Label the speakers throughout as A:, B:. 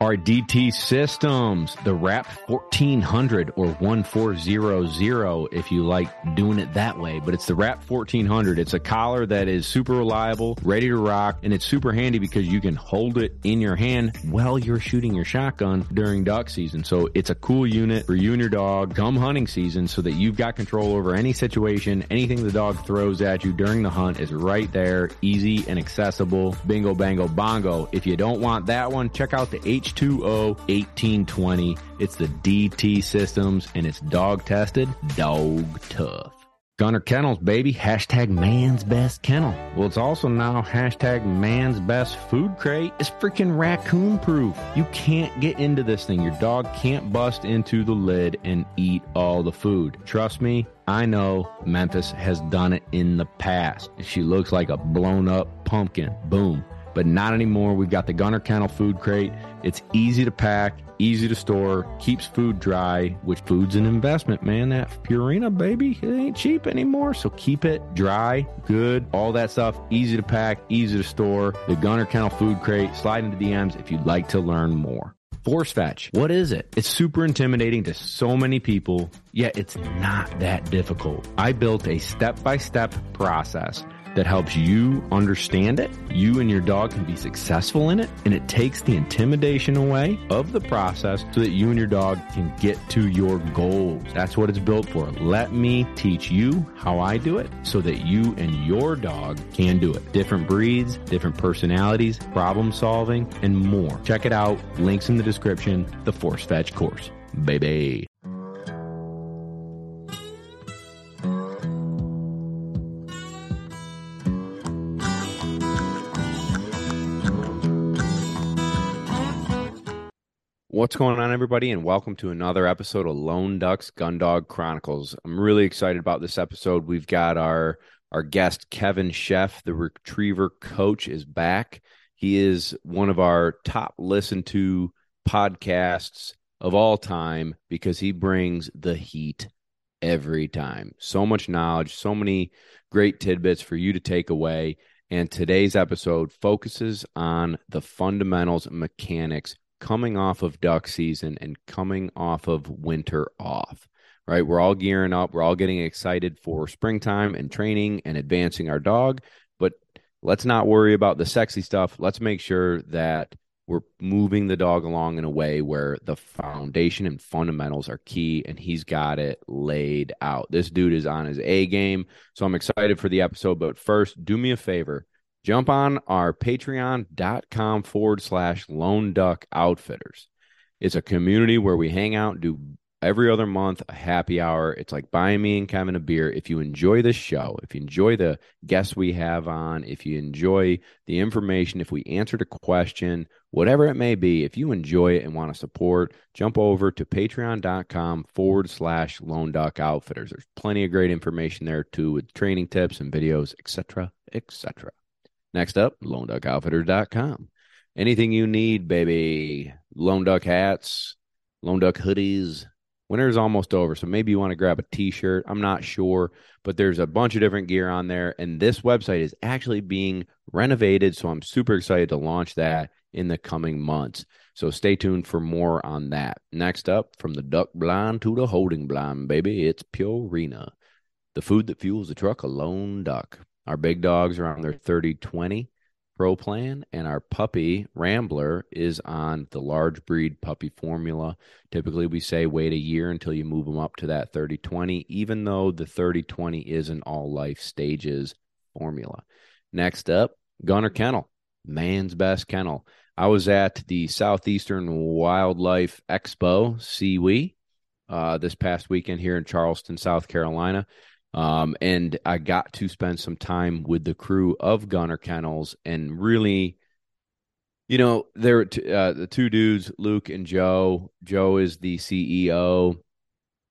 A: Our DT systems, the RAP 1400 or 1400 if you like doing it that way, but it's the RAP 1400. It's a collar that is super reliable, ready to rock, and it's super handy because you can hold it in your hand while you're shooting your shotgun during duck season. So it's a cool unit for you and your dog come hunting season so that you've got control over any situation, anything the dog throws at you during the hunt is right there, easy and accessible. Bingo, bango, bongo. If you don't want that one, check out the H H2O 1820. It's the DT systems and it's dog tested, dog tough. Gunner Kennels, baby. Hashtag man's best kennel. Well, it's also now hashtag man's best food crate. It's freaking raccoon proof. You can't get into this thing. Your dog can't bust into the lid and eat all the food. Trust me, I know Memphis has done it in the past. She looks like a blown up pumpkin. Boom but not anymore. We've got the Gunner Kennel food crate. It's easy to pack, easy to store, keeps food dry, which food's an investment, man. That Purina, baby, it ain't cheap anymore. So keep it dry, good, all that stuff, easy to pack, easy to store. The Gunner Kennel food crate, slide into DMs if you'd like to learn more. Force fetch. What is it? It's super intimidating to so many people, yet it's not that difficult. I built a step by step process that helps you understand it. You and your dog can be successful in it, and it takes the intimidation away of the process so that you and your dog can get to your goals. That's what it's built for. Let me teach you how I do it so that you and your dog can do it. Different breeds, different personalities, problem solving, and more. Check it out. Links in the description. The Force Fetch course. Baby. What's going on, everybody, and welcome to another episode of Lone Ducks Gundog Chronicles. I'm really excited about this episode. We've got our our guest Kevin Sheff, the retriever coach, is back. He is one of our top listened to podcasts of all time because he brings the heat every time. So much knowledge, so many great tidbits for you to take away. And today's episode focuses on the fundamentals mechanics coming off of duck season and coming off of winter off, right? We're all gearing up, we're all getting excited for springtime and training and advancing our dog, but let's not worry about the sexy stuff. Let's make sure that we're moving the dog along in a way where the foundation and fundamentals are key and he's got it laid out. This dude is on his A game. So I'm excited for the episode. But first, do me a favor jump on our patreon.com forward slash lone duck outfitters. It's a community where we hang out, do every other month a happy hour. It's like buying me and Kevin a beer. If you enjoy this show, if you enjoy the guests we have on, if you enjoy the information, if we answered a question, whatever it may be, if you enjoy it and want to support, jump over to patreon.com forward slash lone duck outfitters. There's plenty of great information there too with training tips and videos, etc., etc. Next up, loneduckoutfitters.com. Anything you need, baby. Lone Duck hats, Lone Duck hoodies. Winter's almost over, so maybe you want to grab a t-shirt. I'm not sure, but there's a bunch of different gear on there and this website is actually being renovated, so I'm super excited to launch that in the coming months. So stay tuned for more on that. Next up, from the duck blind to the holding blind, baby, it's Purina. The food that fuels the truck, a lone duck. Our big dogs are on their 30 20 pro plan, and our puppy Rambler is on the large breed puppy formula. Typically, we say wait a year until you move them up to that 30 20, even though the 30 20 is an all life stages formula. Next up, Gunner Kennel, man's best kennel. I was at the Southeastern Wildlife Expo, SEWE, uh, this past weekend here in Charleston, South Carolina. Um, and I got to spend some time with the crew of Gunner Kennels and really, you know, there t- uh, the two dudes, Luke and Joe. Joe is the CEO.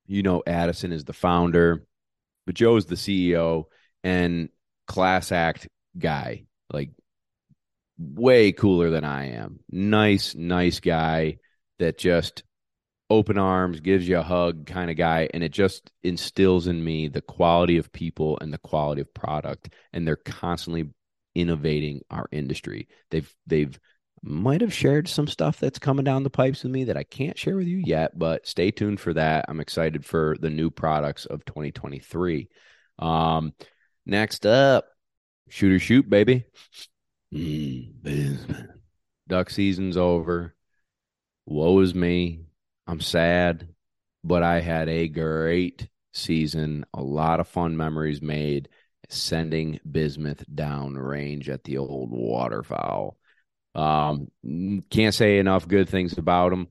A: You know, Addison is the founder, but Joe is the CEO and class act guy, like way cooler than I am. Nice, nice guy that just open arms, gives you a hug kind of guy. And it just instills in me the quality of people and the quality of product. And they're constantly innovating our industry. They've, they've might have shared some stuff that's coming down the pipes with me that I can't share with you yet, but stay tuned for that. I'm excited for the new products of 2023. Um, next up, shoot or shoot, baby. Mm, Duck season's over. Woe is me. I'm sad, but I had a great season. A lot of fun memories made sending bismuth down range at the old waterfowl. Um, can't say enough good things about them.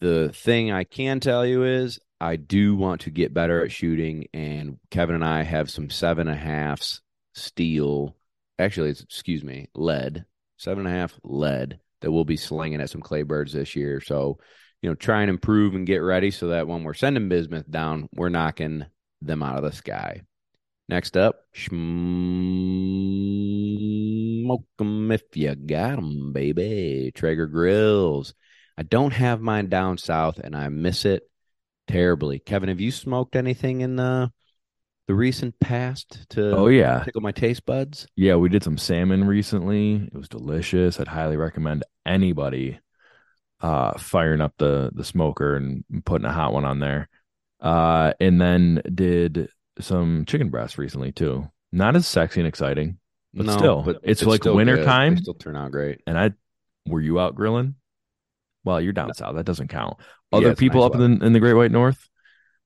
A: The thing I can tell you is I do want to get better at shooting, and Kevin and I have some seven and a halfs steel. Actually, it's excuse me, lead seven and a half lead that we'll be slinging at some clay birds this year. So, you know, try and improve and get ready so that when we're sending bismuth down, we're knocking them out of the sky. Next up, smoke 'em if you got 'em, baby. Traeger grills. I don't have mine down south, and I miss it terribly. Kevin, have you smoked anything in the the recent past to
B: oh yeah
A: tickle my taste buds?
B: Yeah, we did some salmon recently. It was delicious. I'd highly recommend anybody uh firing up the the smoker and putting a hot one on there. Uh and then did some chicken breasts recently too. Not as sexy and exciting, but
A: no,
B: still,
A: but
B: it's, like
A: still
B: winter
A: good.
B: time.
A: They still turn out great.
B: And I, were you out grilling? Well, you're down south. That doesn't count. Other
A: it's
B: people
A: nice
B: up in the, in the Great White North,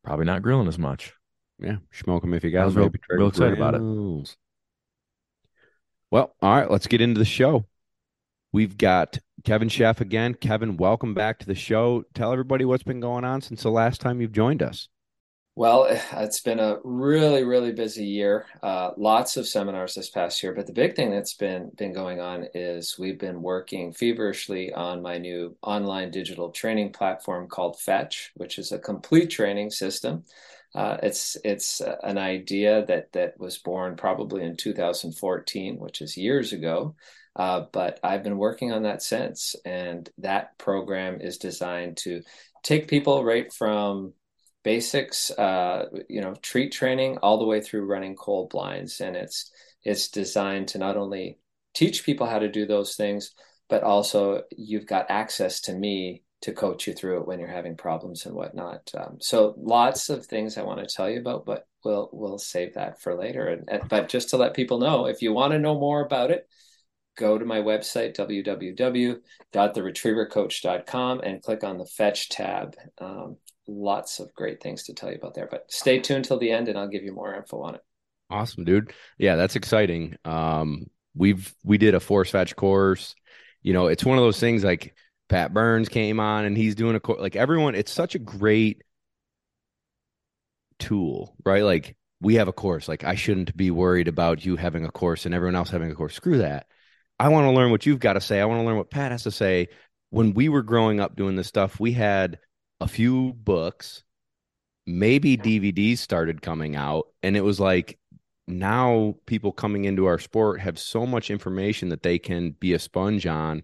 B: probably not grilling as much.
A: Yeah, smoke them if you got
B: I real- real excited about it.
A: Well, all right, let's get into the show. We've got Kevin Sheff again. Kevin, welcome back to the show. Tell everybody what's been going on since the last time you've joined us.
C: Well, it's been a really, really busy year. Uh, lots of seminars this past year, but the big thing that's been been going on is we've been working feverishly on my new online digital training platform called Fetch, which is a complete training system. Uh, it's it's an idea that that was born probably in 2014, which is years ago. Uh, but I've been working on that since, and that program is designed to take people right from basics, uh, you know, treat training all the way through running cold blinds, and it's it's designed to not only teach people how to do those things, but also you've got access to me to coach you through it when you're having problems and whatnot. Um, so lots of things I want to tell you about, but we'll we'll save that for later. And, and but just to let people know, if you want to know more about it, go to my website www.theretrievercoach.com and click on the Fetch tab. Um, lots of great things to tell you about there. But stay tuned till the end, and I'll give you more info on it.
A: Awesome, dude. Yeah, that's exciting. Um, we've we did a force fetch course. You know, it's one of those things like Pat Burns came on and he's doing a course. Like everyone, it's such a great tool, right? Like we have a course. Like I shouldn't be worried about you having a course and everyone else having a course. Screw that. I want to learn what you've got to say. I want to learn what Pat has to say. When we were growing up doing this stuff, we had a few books, maybe DVDs started coming out, and it was like now people coming into our sport have so much information that they can be a sponge on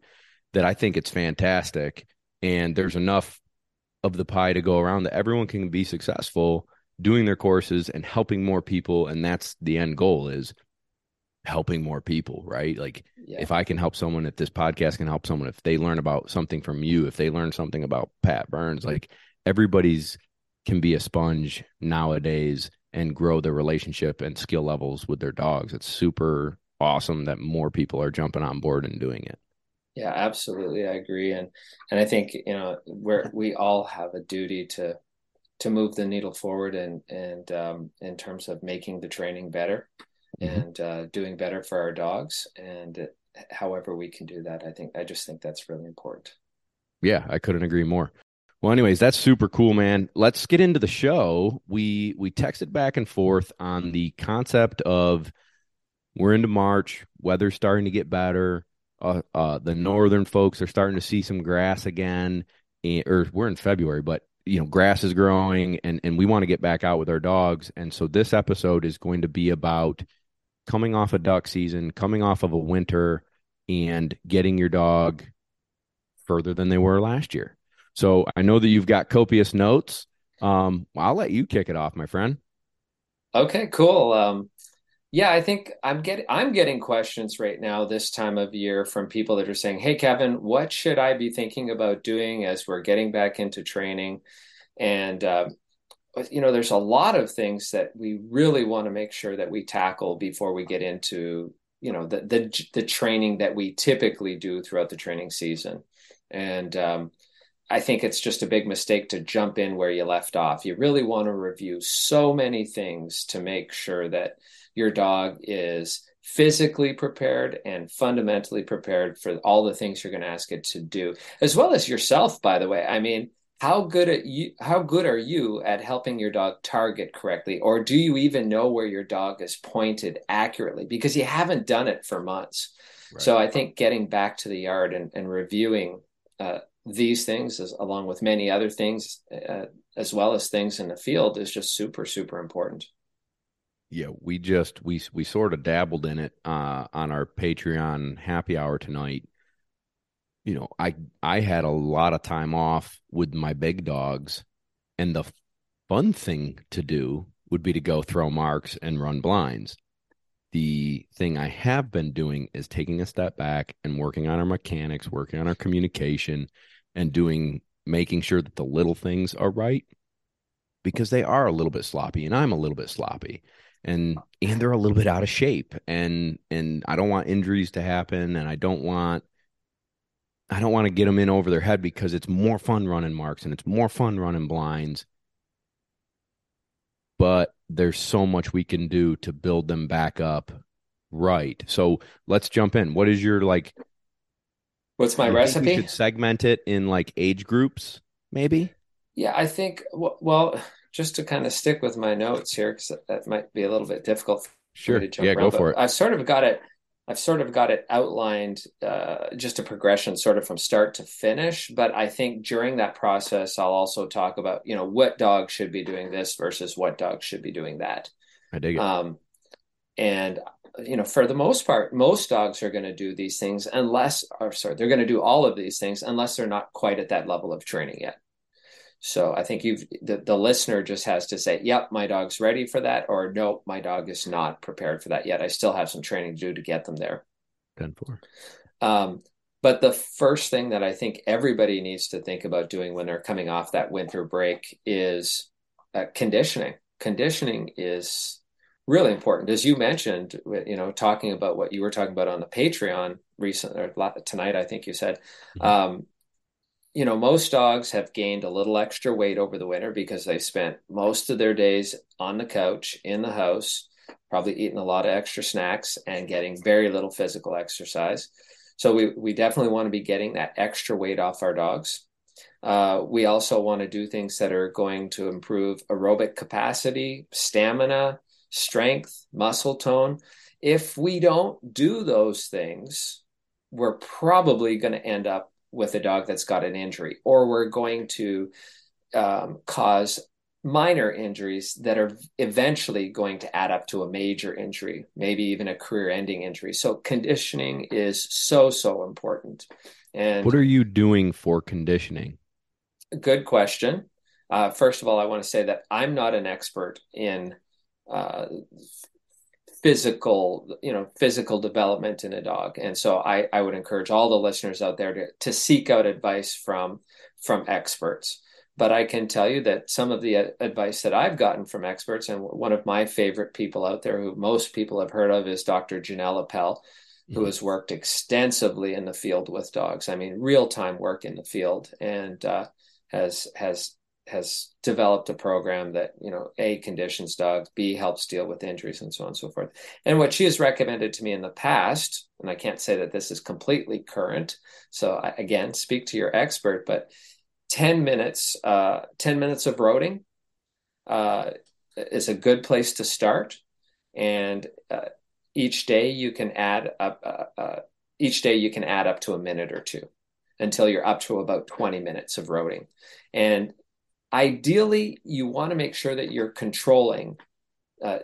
A: that I think it's fantastic. And there's enough of the pie to go around that everyone can be successful doing their courses and helping more people. And that's the end goal is helping more people, right? Like
C: Yeah.
A: if I can help someone, if this podcast can help someone, if they learn about something from you, if they learn something about Pat Burns, like everybody's can be a sponge nowadays and grow their relationship and skill levels with their dogs. It's super awesome that more people are jumping on board and doing it.
C: Yeah, absolutely. I agree. And and I think, you know, we're we all have a duty to to move the needle forward and and um in terms of making the training better
A: Mhm.
C: and uh doing better for our dogs. And however we can do that, I think I just think that's really important.
A: Yeah, I couldn't agree more. Well, anyways, that's super cool, man. Let's get into the show. We we texted back and forth on the concept of we're into March, weather's starting to get better. Uh, uh, the northern folks are starting to see some grass again, and, or we're in February, but you know, grass is growing, and and we want to get back out with our dogs. And so this episode is going to be about coming off a duck season, coming off of a winter, and getting your dog further than they were last year. So I know that you've got copious notes. Um, I'll let you kick it off, my friend.
C: Okay, cool. Um Yeah, I think I'm getting I'm getting questions right now this time of year from people that are saying, "Hey Kevin, what should I be thinking about doing as we're getting back into training?" And uh, you know, there's a lot of things that we really want to make sure that we tackle before we get into you know the the the training that we typically do throughout the training season. And um, I think it's just a big mistake to jump in where you left off. You really want to review so many things to make sure that your dog is physically prepared and fundamentally prepared for all the things you're going to ask it to do as well as yourself by the way i mean how good at you how good are you at helping your dog target correctly or do you even know where your dog is pointed accurately because you haven't done it for months right. so i think getting back to the yard and, and reviewing uh, these things as, along with many other things uh, as well as things in the field is just super super important
A: yeah, we just we we sort of dabbled in it uh, on our Patreon happy hour tonight. You know, I I had a lot of time off with my big dogs, and the fun thing to do would be to go throw marks and run blinds. The thing I have been doing is taking a step back and working on our mechanics, working on our communication, and doing making sure that the little things are right because they are a little bit sloppy, and I'm a little bit sloppy. And and they're a little bit out of shape. And and I don't want injuries to happen. And I don't want I don't want to get them in over their head because it's more fun running marks and it's more fun running blinds but there's so much we can do to build them back up right so let's jump in what is your like
C: what's my recipe
A: we should segment it in like age groups maybe
C: yeah i think well just to kind of stick with my notes here because that might be a little bit difficult.
A: Sure. yeah, around, go for it.
C: I've sort of got it. I've sort of got it outlined, uh, just a progression, sort of from start to finish. But I think during that process, I'll also talk about you know what dog should be doing this versus what dog should be doing that.
A: I dig it. Um,
C: and you know, for the most part, most dogs are going to do these things unless, or sorry, they're going to do all of these things unless they're not quite at that level of training yet. So I think you've the, the listener just has to say, "Yep, my dog's ready for that," or "Nope, my dog is not prepared for that yet. I still have some training to do to get them there."
A: Ten four.
C: Um, but the first thing that I think everybody needs to think about doing when they're coming off that winter break is uh, conditioning. Conditioning is really important, as you mentioned. You know, talking about what you were talking about on the Patreon recently or tonight, I think you said. Mm-hmm. Um, you know, most dogs have gained a little extra weight over the winter because they spent most of their days on the couch in the house, probably eating a lot of extra snacks and getting very little physical exercise. So we we definitely want to be getting that extra weight off our dogs. Uh, we also want to do things that are going to improve aerobic capacity, stamina, strength, muscle tone. If we don't do those things, we're probably going to end up with a dog that's got an injury, or we're going to um, cause minor injuries that are eventually going to add up to a major injury, maybe even a career ending injury. So, conditioning is so, so important. And
A: what are you doing for conditioning?
C: Good question. Uh, first of all, I want to say that I'm not an expert in uh, physical you know physical development in a dog. And so i i would encourage all the listeners out there to to seek out advice from from experts. But i can tell you that some of the advice that i've gotten from experts and one of my favorite people out there who most people have heard of is dr janelle appel mm-hmm. who has worked extensively in the field with dogs. I mean real time work in the field and uh, has has has developed a program that you know a conditions dogs b helps deal with injuries and so on and so forth. And what she has recommended to me in the past and i can't say that this is completely current so I, again speak to your expert but 10 minutes uh, 10 minutes of roading uh, is a good place to start. And uh, each day you can add up uh, uh, each day you can add up to a minute or two until you're up to about 20 minutes of roading. And ideally you want to make sure that you're controlling uh,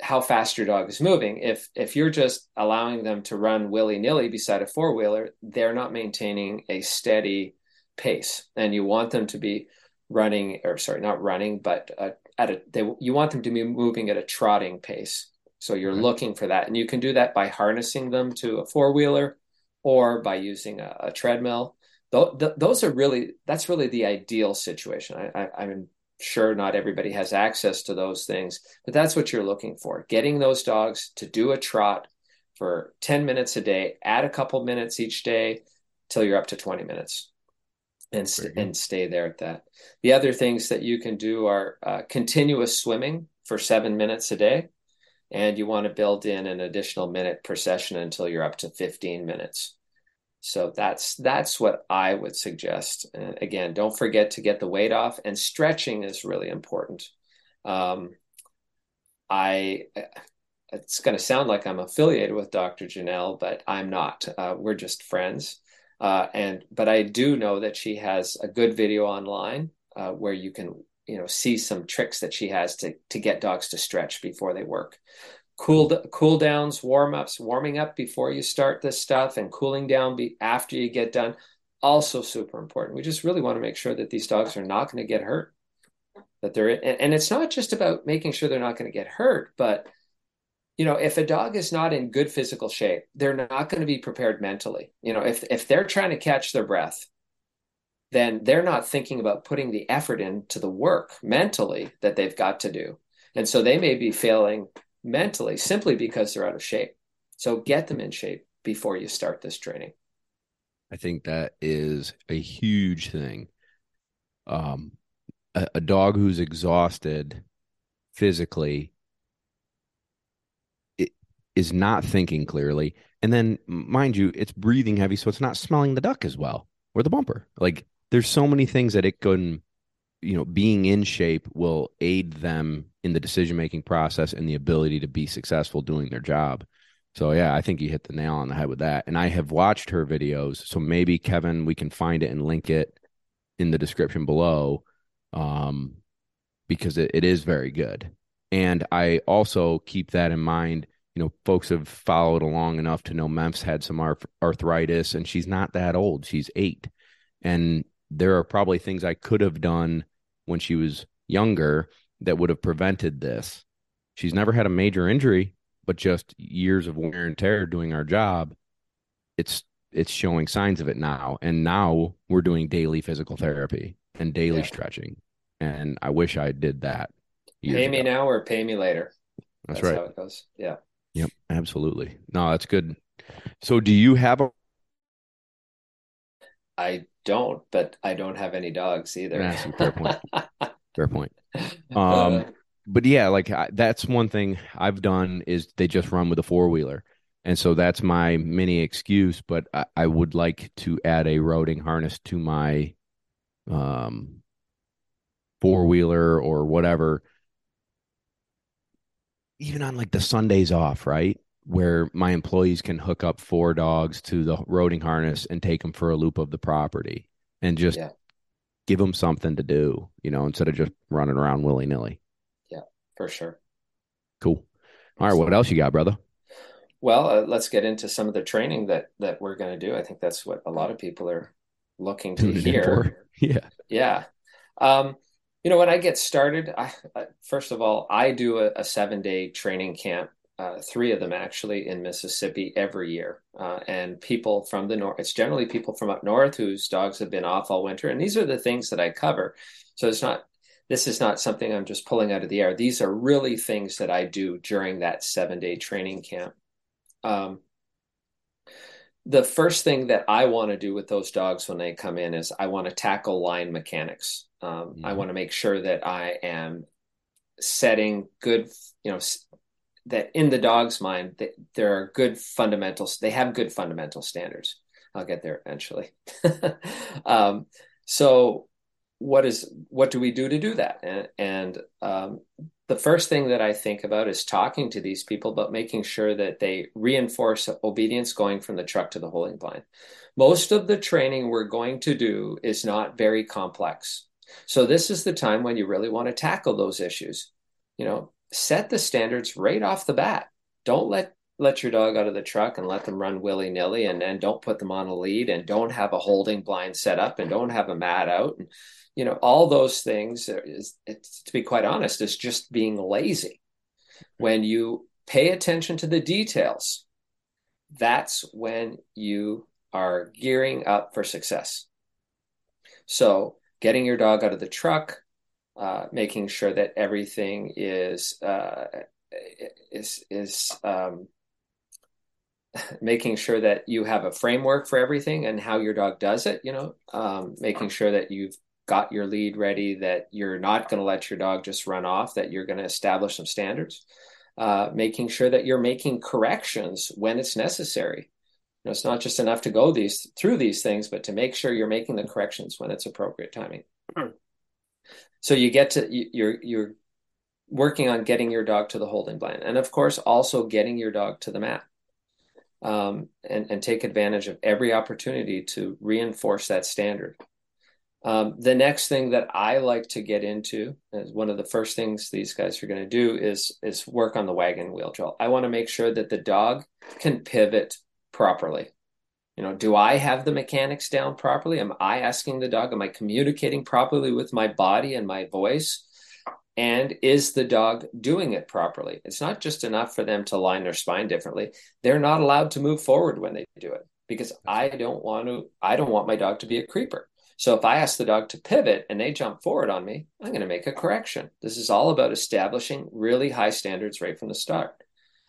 C: how fast your dog is moving if if you're just allowing them to run willy-nilly beside a four-wheeler they're not maintaining a steady pace and you want them to be running or sorry not running but uh, at a they you want them to be moving at a trotting pace So you're looking for that. And you can do that by harnessing them to a four wheeler or by using a, a treadmill. Th- th- those are really, that's really the ideal situation. I, I, I'm sure not everybody has access to those things, but that's what you're looking for. Getting those dogs to do a trot for 10 minutes a day, add a couple minutes each day till you're up to 20 minutes and, st- and stay there at that. The other things that you can do are uh, continuous swimming for seven minutes a day and you want to build in an additional minute per session until you're up to 15 minutes so that's that's what i would suggest. And again don't forget to get the weight off and stretching is really important. Um, i it's going to sound like i'm affiliated with dr janelle but i'm not. Uh, we're just friends. Uh, and but i do know that she has a good video online uh, where you can you know see some tricks that she has to to get dogs to stretch before they work cool cool downs warm ups warming up before you start this stuff and cooling down be, after you get done also super important. We just really want to make sure that these dogs are not going to get hurt. That they're and, and it's not just about making sure they're not going to get hurt but you know if a dog is not in good physical shape they're not going to be prepared mentally. You know if if they're trying to catch their breath then they're not thinking about putting the effort into the work mentally that they've got to do. And so they may be failing mentally simply because they're out of shape. So get them in shape before you start this training.
A: I think that is a huge thing. Um, a, a dog who's exhausted physically it is not thinking clearly. And then, mind you, it's breathing heavy, so it's not smelling the duck as well or the bumper. Like there's so many things that it can you know being in shape will aid them in the decision making process and the ability to be successful doing their job. So yeah i think you hit the nail on the head with that. And i have watched her videos so maybe kevin we can find it and link it in the description below um because it, it is very good. And i also keep that in mind you know folks have followed along enough to know memphis had some arthritis and she's not that old. She's eight. And there are probably things I could have done when she was younger that would have prevented this. She's never had a major injury, but just years of wear and tear doing our job. It's it's showing signs of it now. And now we're doing daily physical therapy and daily yeah. stretching. And I wish I did that.
C: Pay me now or pay me later.
A: That's, that's right.
C: how it goes. Yeah.
A: Yep. Absolutely. No, that's good. So do you have a
C: I don't, but I don't have any dogs either.
A: That's a fair point. fair point. Um, but yeah, like I, that's one thing I've done is they just run with a four wheeler, and so that's my mini excuse. But I, I, would like to add a roading harness to my um four wheeler or whatever, even on like the Sundays off, right? Where my employees can hook up four dogs to the roading harness and take them for a loop of the property and just yeah. give them something to do, you know, instead of just running around willy nilly.
C: Yeah, for sure.
A: Cool. All right, what else you got, brother?
C: Well, uh, let's get into some of the training that that we're going to do. I think that's what a lot of people are looking to hear.
A: Yeah,
C: yeah. Um, you know, when I get started, I, I, first of all, I do a, a seven day training camp uh, three of them actually in Mississippi every year. Uh, and people from the north, it's generally people from up north whose dogs have been off all winter. And these are the things that I cover. So it's not, this is not something I'm just pulling out of the air. These are really things that I do during that seven day training camp. Um, the first thing that I want to do with those dogs when they come in is I want to tackle line mechanics. Um, mm-hmm. I want to make sure that I am setting good, you know, that in the dog's mind that there are good fundamentals they have good fundamental standards. I'll get there eventually. Um, so what is what do we do to do that? And, and um, the first thing that i think about is talking to these people but making sure that they reinforce obedience going from the truck to the holding blind most of the training we're going to do is not very complex. So this is the time when you really want to tackle those issues. You know set the standards right off the bat. Don't let let your dog out of the truck and let them run willy nilly, and and don't put them on a lead, and don't have a holding blind set up, and don't have a mat out, and you know all those things. Is to be quite honest, is just being lazy. When you pay attention to the details. That's when you are gearing up for success. So, getting your dog out of the truck, uh, making sure that everything is uh, is is um, making sure that you have a framework for everything and how your dog does it. You know, um, making sure that you've got your lead ready, that you're not going to let your dog just run off, that you're going to establish some standards. Uh, making sure that you're making corrections when it's necessary. You know, it's not just enough to go these through these things, but to make sure you're making the corrections when it's appropriate timing. So you get to you're you're working on getting your dog to the holding blind, and of course also getting your dog to the mat. Um, and, and take advantage of every opportunity to reinforce that standard. Um, the next thing that I like to get into, is one of the first things these guys are going to do, is is work on the wagon wheel drill. I want to make sure that the dog can pivot properly. You know, do I have the mechanics down properly? Am I asking the dog? Am I communicating properly with my body and my voice? And is the dog doing it properly? It's not just enough for them to line their spine differently. They're not allowed to move forward when they do it because I don't want to. I don't want my dog to be a creeper. So if I ask the dog to pivot and they jump forward on me, I'm going to make a correction. This is all about establishing really high standards right from the start.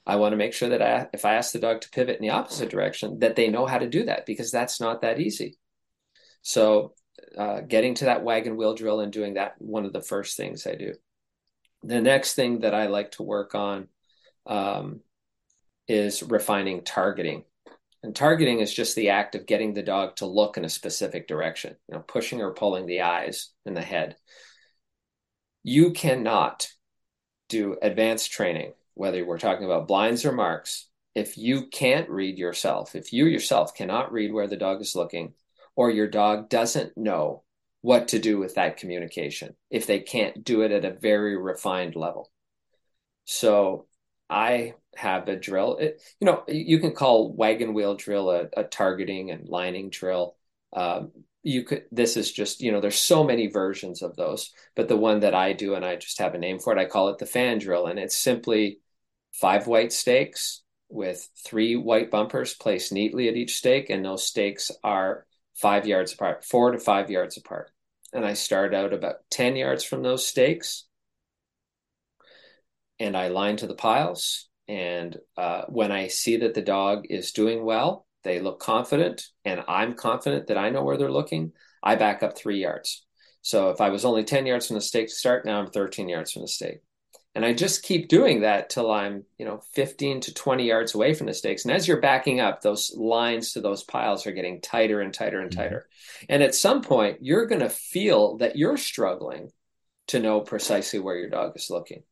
C: I want to make sure that I, if I ask the dog to pivot in the opposite direction, that they know how to do that because that's not that easy. So, uh, getting to that wagon wheel drill and doing that, one of the first things I do. The next thing that I like to work on um, is refining targeting. And targeting is just the act of getting the dog to look in a specific direction, you know, pushing or pulling the eyes and the head. You cannot do advanced training, whether we're talking about blinds or marks, if you can't read yourself, if you yourself cannot read where the dog is looking, or your dog doesn't know what to do with that communication, if they can't do it at a very refined level. So I have a drill. It, you know, you can call wagon wheel drill a, a targeting and lining drill. Um, you could. This is just you know, there's so many versions of those, but the one that I do, and I just have a name for it. I call it the fan drill, and it's simply five white stakes with three white bumpers placed neatly at each stake, and those stakes are five yards apart, four to five yards apart. And I start out about 10 yards from those stakes and I line to the piles. And uh, when I see that the dog is doing well, they look confident, and I'm confident that I know where they're looking, I back up three yards. So if I was only 10 yards from the stake to start, now I'm 13 yards from the stake. And I just keep doing that till I'm, you know, 15 to 20 yards away from the stakes. And as you're backing up, those lines to those piles are getting tighter and tighter and mm-hmm. tighter. Mm-hmm. And at some point, you're going to feel that you're struggling to know precisely where your dog is looking.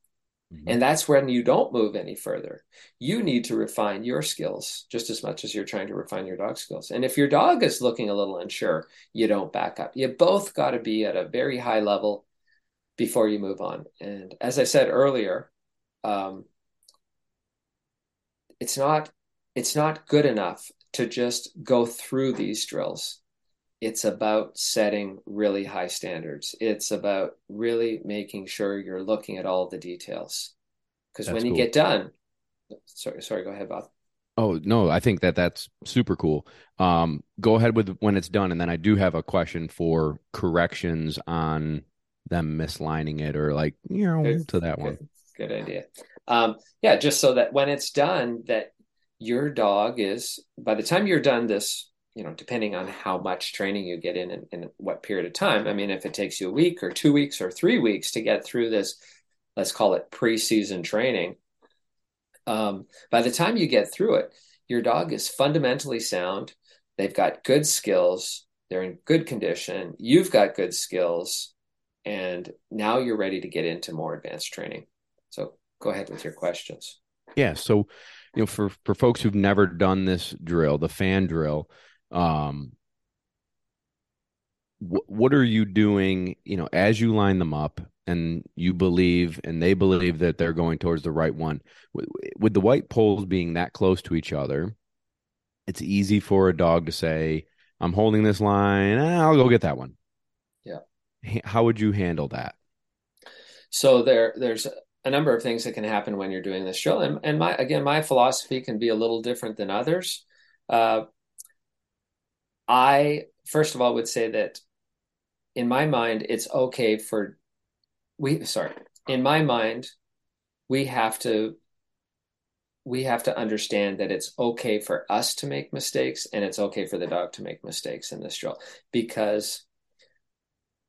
C: Mm-hmm. And that's when you don't move any further. You need to refine your skills just as much as you're trying to refine your dog skills. And if your dog is looking a little unsure, you don't back up. You both got to be at a very high level before you move on. And as I said earlier, um, it's not it's not good enough to just go through these drills it's about setting really high standards. It's about really making sure you're looking at all the details. Because when you get done, sorry, sorry, go ahead, Bob.
A: Oh no, I think that that's super cool. Um, go ahead with when it's done, and then I do have a question for corrections on them mislining it or like you know good, to that
C: good,
A: one.
C: Good idea. Um, yeah, just so that when it's done, that your dog is by the time you're done this you know, depending on how much training you get in and, in what period of time. I mean, if it takes you a week or two weeks or three weeks to get through this, let's call it preseason training. Um, by the time you get through it, your dog is fundamentally sound. They've got good skills. They're in good condition. You've got good skills. And now you're ready to get into more advanced training. So go ahead with your questions.
A: Yeah. So, you know, for, for folks who've never done this drill, the fan drill, um wh- what are you doing you know as you line them up and you believe and they believe that they're going towards the right one with, with the white poles being that close to each other it's easy for a dog to say i'm holding this line eh, i'll go get that one how would you handle that
C: so there there's a number of things that can happen when you're doing this drill. And, and my again, my philosophy can be a little different than others. Uh, I first of all would say that in my mind, it's okay for we sorry, in my mind, we have to we have to understand that it's okay for us to make mistakes and it's okay for the dog to make mistakes in this drill because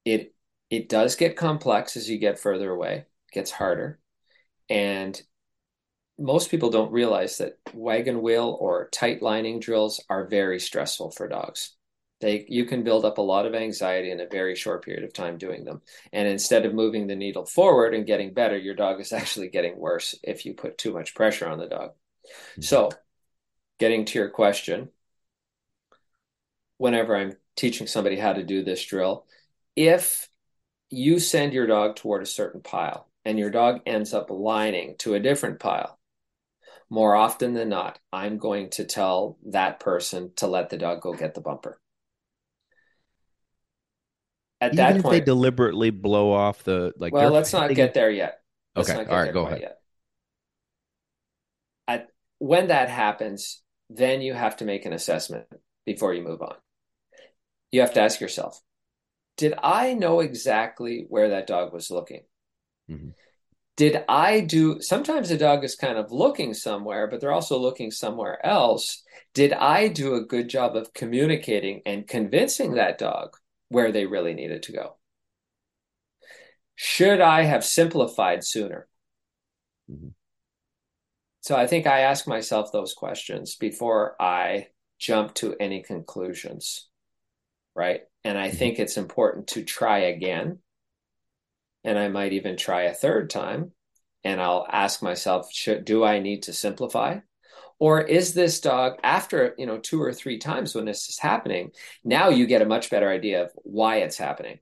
C: it it does get complex as you get further away it gets harder. And most people don't realize that wagon wheel or tight lining drills are very stressful for dogs. They you can build up a lot of anxiety in a very short period of time doing them. And instead of moving the needle forward and getting better your dog is actually getting worse if you put too much pressure on the dog. Mm-hmm. so getting to your question whenever i'm teaching somebody how to do this drill if you send your dog toward a certain pile and your dog ends up lining to a different pile more often than not i'm going to tell that person to let the dog go get the bumper
A: at Even that if point, they deliberately blow off the like.
C: Well, let's not get there yet.
A: Let's okay, all right, go ahead. Yet.
C: At when that happens, then you have to make an assessment before you move on. You have to ask yourself, did I know exactly where that dog was looking? Mm-hmm. Did I do sometimes the dog is kind of looking somewhere, but they're also looking somewhere else. Did I do a good job of communicating and convincing that dog where they really needed to go. Should I have simplified sooner? Mm-hmm. So I think I ask myself those questions before I jump to any conclusions, right? And I mm-hmm. think it's important to try again. And I might even try a third time. And I'll ask myself, should, do I need to simplify? or is this dog after you know two or three times when this is happening now you get a much better idea of why it's happening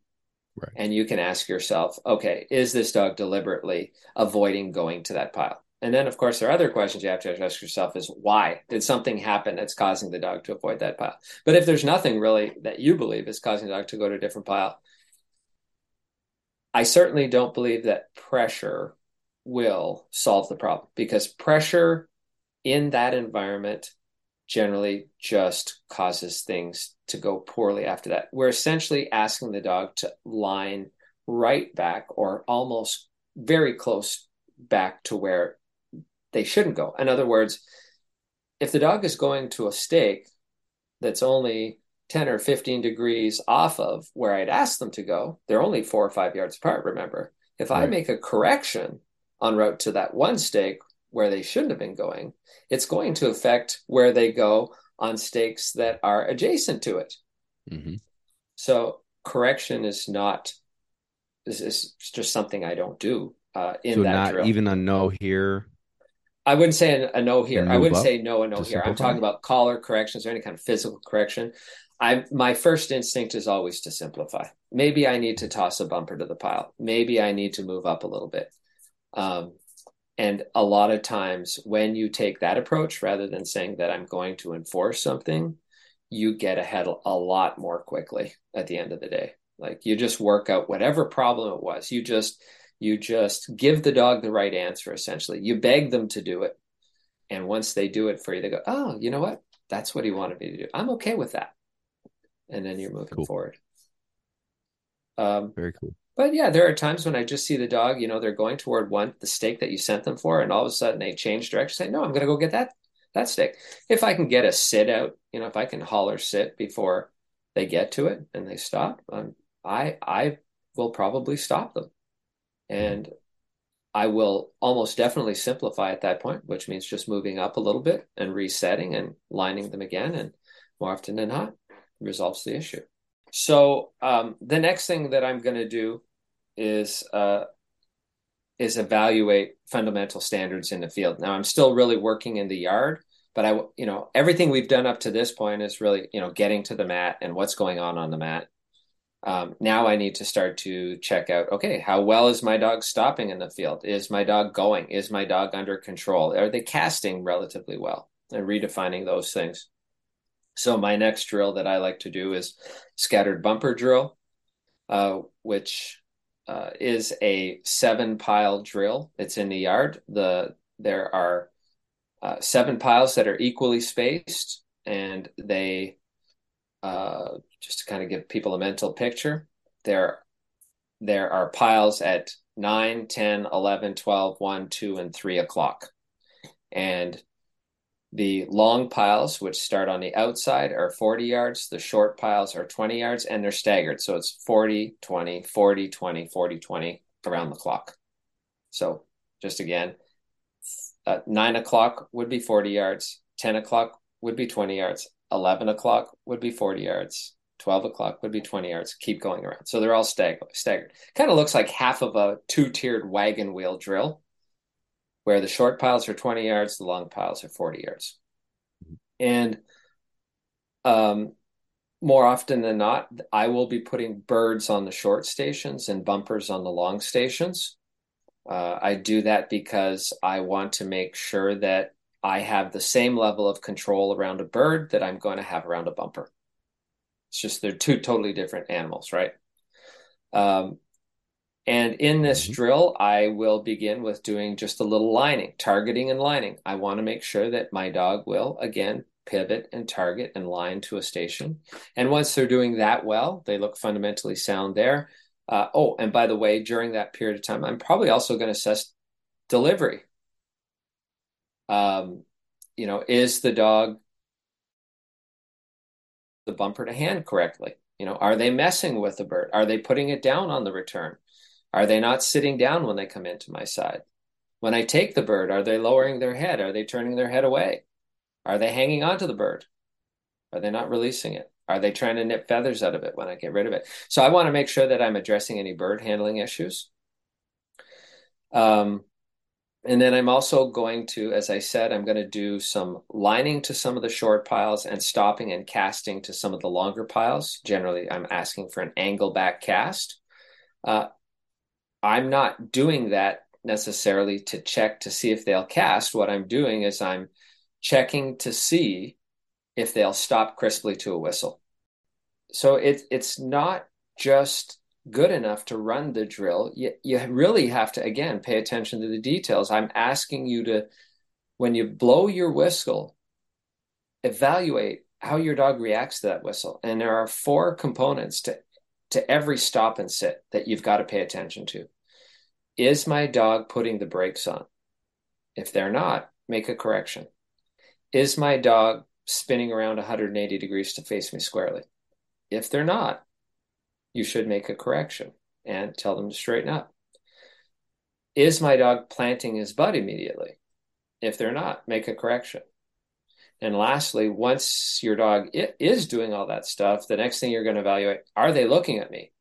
C: right. and you can ask yourself okay is this dog deliberately avoiding going to that pile and then of course there are other questions you have to ask yourself is why did something happen that's causing the dog to avoid that pile but if there's nothing really that you believe is causing the dog to go to a different pile i certainly don't believe that pressure will solve the problem because pressure in that environment generally just causes things to go poorly after that. We're essentially asking the dog to line right back or almost very close back to where they shouldn't go. In other words, if the dog is going to a stake that's only 10 or 15 degrees off of where I'd asked them to go, they're only four or five yards apart, remember. If right. I make a correction en route to that one stake where they shouldn't have been going, it's going to affect where they go on stakes that are adjacent to it. Mm-hmm. So correction is not this is just something I don't do uh, in so that not drill.
A: even a no here.
C: I wouldn't say a, no here. I wouldn't say no and no here. I'm talking about collar corrections or any kind of physical correction. I my first instinct is always to simplify. Maybe I need to toss a bumper to the pile. Maybe I need to move up a little bit. Um, and a lot of times, when you take that approach rather than saying that I'm going to enforce something, you get ahead a lot more quickly at the end of the day. Like you just work out whatever problem it was. You just you just give the dog the right answer essentially. You beg them to do it. And once they do it for you, they go, "Oh, you know what? That's what he wanted me to do. I'm okay with that." And then you're moving cool. forward.
A: Um, Very cool.
C: But yeah, there are times when I just see the dog, you know, they're going toward one the stake that you sent them for, and all of a sudden they change direction. Say, no, I'm going to go get that that stake. If I can get a sit out, you know, if I can holler sit before they get to it and they stop, um, I I will probably stop them, and I will almost definitely simplify at that point, which means just moving up a little bit and resetting and lining them again, and more often than not, resolves the issue. So um, the next thing that I'm going to do is uh, is evaluate fundamental standards in the field. Now I'm still really working in the yard, but I you know everything we've done up to this point is really you know getting to the mat and what's going on on the mat. Um, now I need to start to check out okay, how well is my dog stopping in the field? Is my dog going? Is my dog under control? Are they casting relatively well? And redefining those things. So my next drill that I like to do is scattered bumper drill, uh, which uh, is a seven pile drill. It's in the yard. The there are uh, seven piles that are equally spaced, and they uh, just to kind of give people a mental picture. There, there are piles at 9, 10, 11, 12, 1, 2, and 3 o'clock. And the long piles, which start on the outside, are 40 yards. The short piles are 20 yards and they're staggered. So it's 40, 20, 40, 20, 40, 20 around the clock. So just again, uh, 9 o'clock would be 40 yards, 10 o'clock would be 20 yards, 11 o'clock would be 40 yards, 12 o'clock would be 20 yards, keep going around. So they're all stag- staggered. Kind of looks like half of a two tiered wagon wheel drill where the short piles are 20 yards, the long piles are 40 yards. And um, more often than not, I will be putting birds on the short stations and bumpers on the long stations. Uh, I do that because I want to make sure that I have the same level of control around a bird that I'm going to have around a bumper. It's just they're two totally different animals, right? Um, and in this mm-hmm. drill, I will begin with doing just a little lining, targeting and lining. I want to make sure that my dog will, again, pivot and target and line to a station. And once they're doing that well, they look fundamentally sound there. Uh, oh, and by the way, during that period of time, I'm probably also going to assess delivery. Um, you know, is the dog the bumper to hand correctly? You know, are they messing with the bird? Are they putting it down on the return? Are they not sitting down when they come into my side? When I take the bird, are they lowering their head? Are they turning their head away? Are they hanging on to the bird? Are they not releasing it? Are they trying to nip feathers out of it when I get rid of it? So I want to make sure that I'm addressing any bird handling issues. Um, and then I'm also going to, as I said, I'm going to do some lining to some of the short piles and stopping and casting to some of the longer piles. Generally, I'm asking for an angle back cast. Uh, I'm not doing that necessarily to check to see if they'll cast. What I'm doing is I'm checking to see if they'll stop crisply to a whistle. So it, it's not just good enough to run the drill. You, you really have to, again, pay attention to the details. I'm asking you to, when you blow your whistle, evaluate how your dog reacts to that whistle. And there are four components to to every stop and sit that you've got to pay attention to. Is my dog putting the brakes on? If they're not, make a correction. Is my dog spinning around 180 degrees to face me squarely? If they're not, you should make a correction and tell them to straighten up. Is my dog planting his butt immediately? If they're not, make a correction. And lastly, once your dog is doing all that stuff, the next thing you're going to evaluate are they looking at me?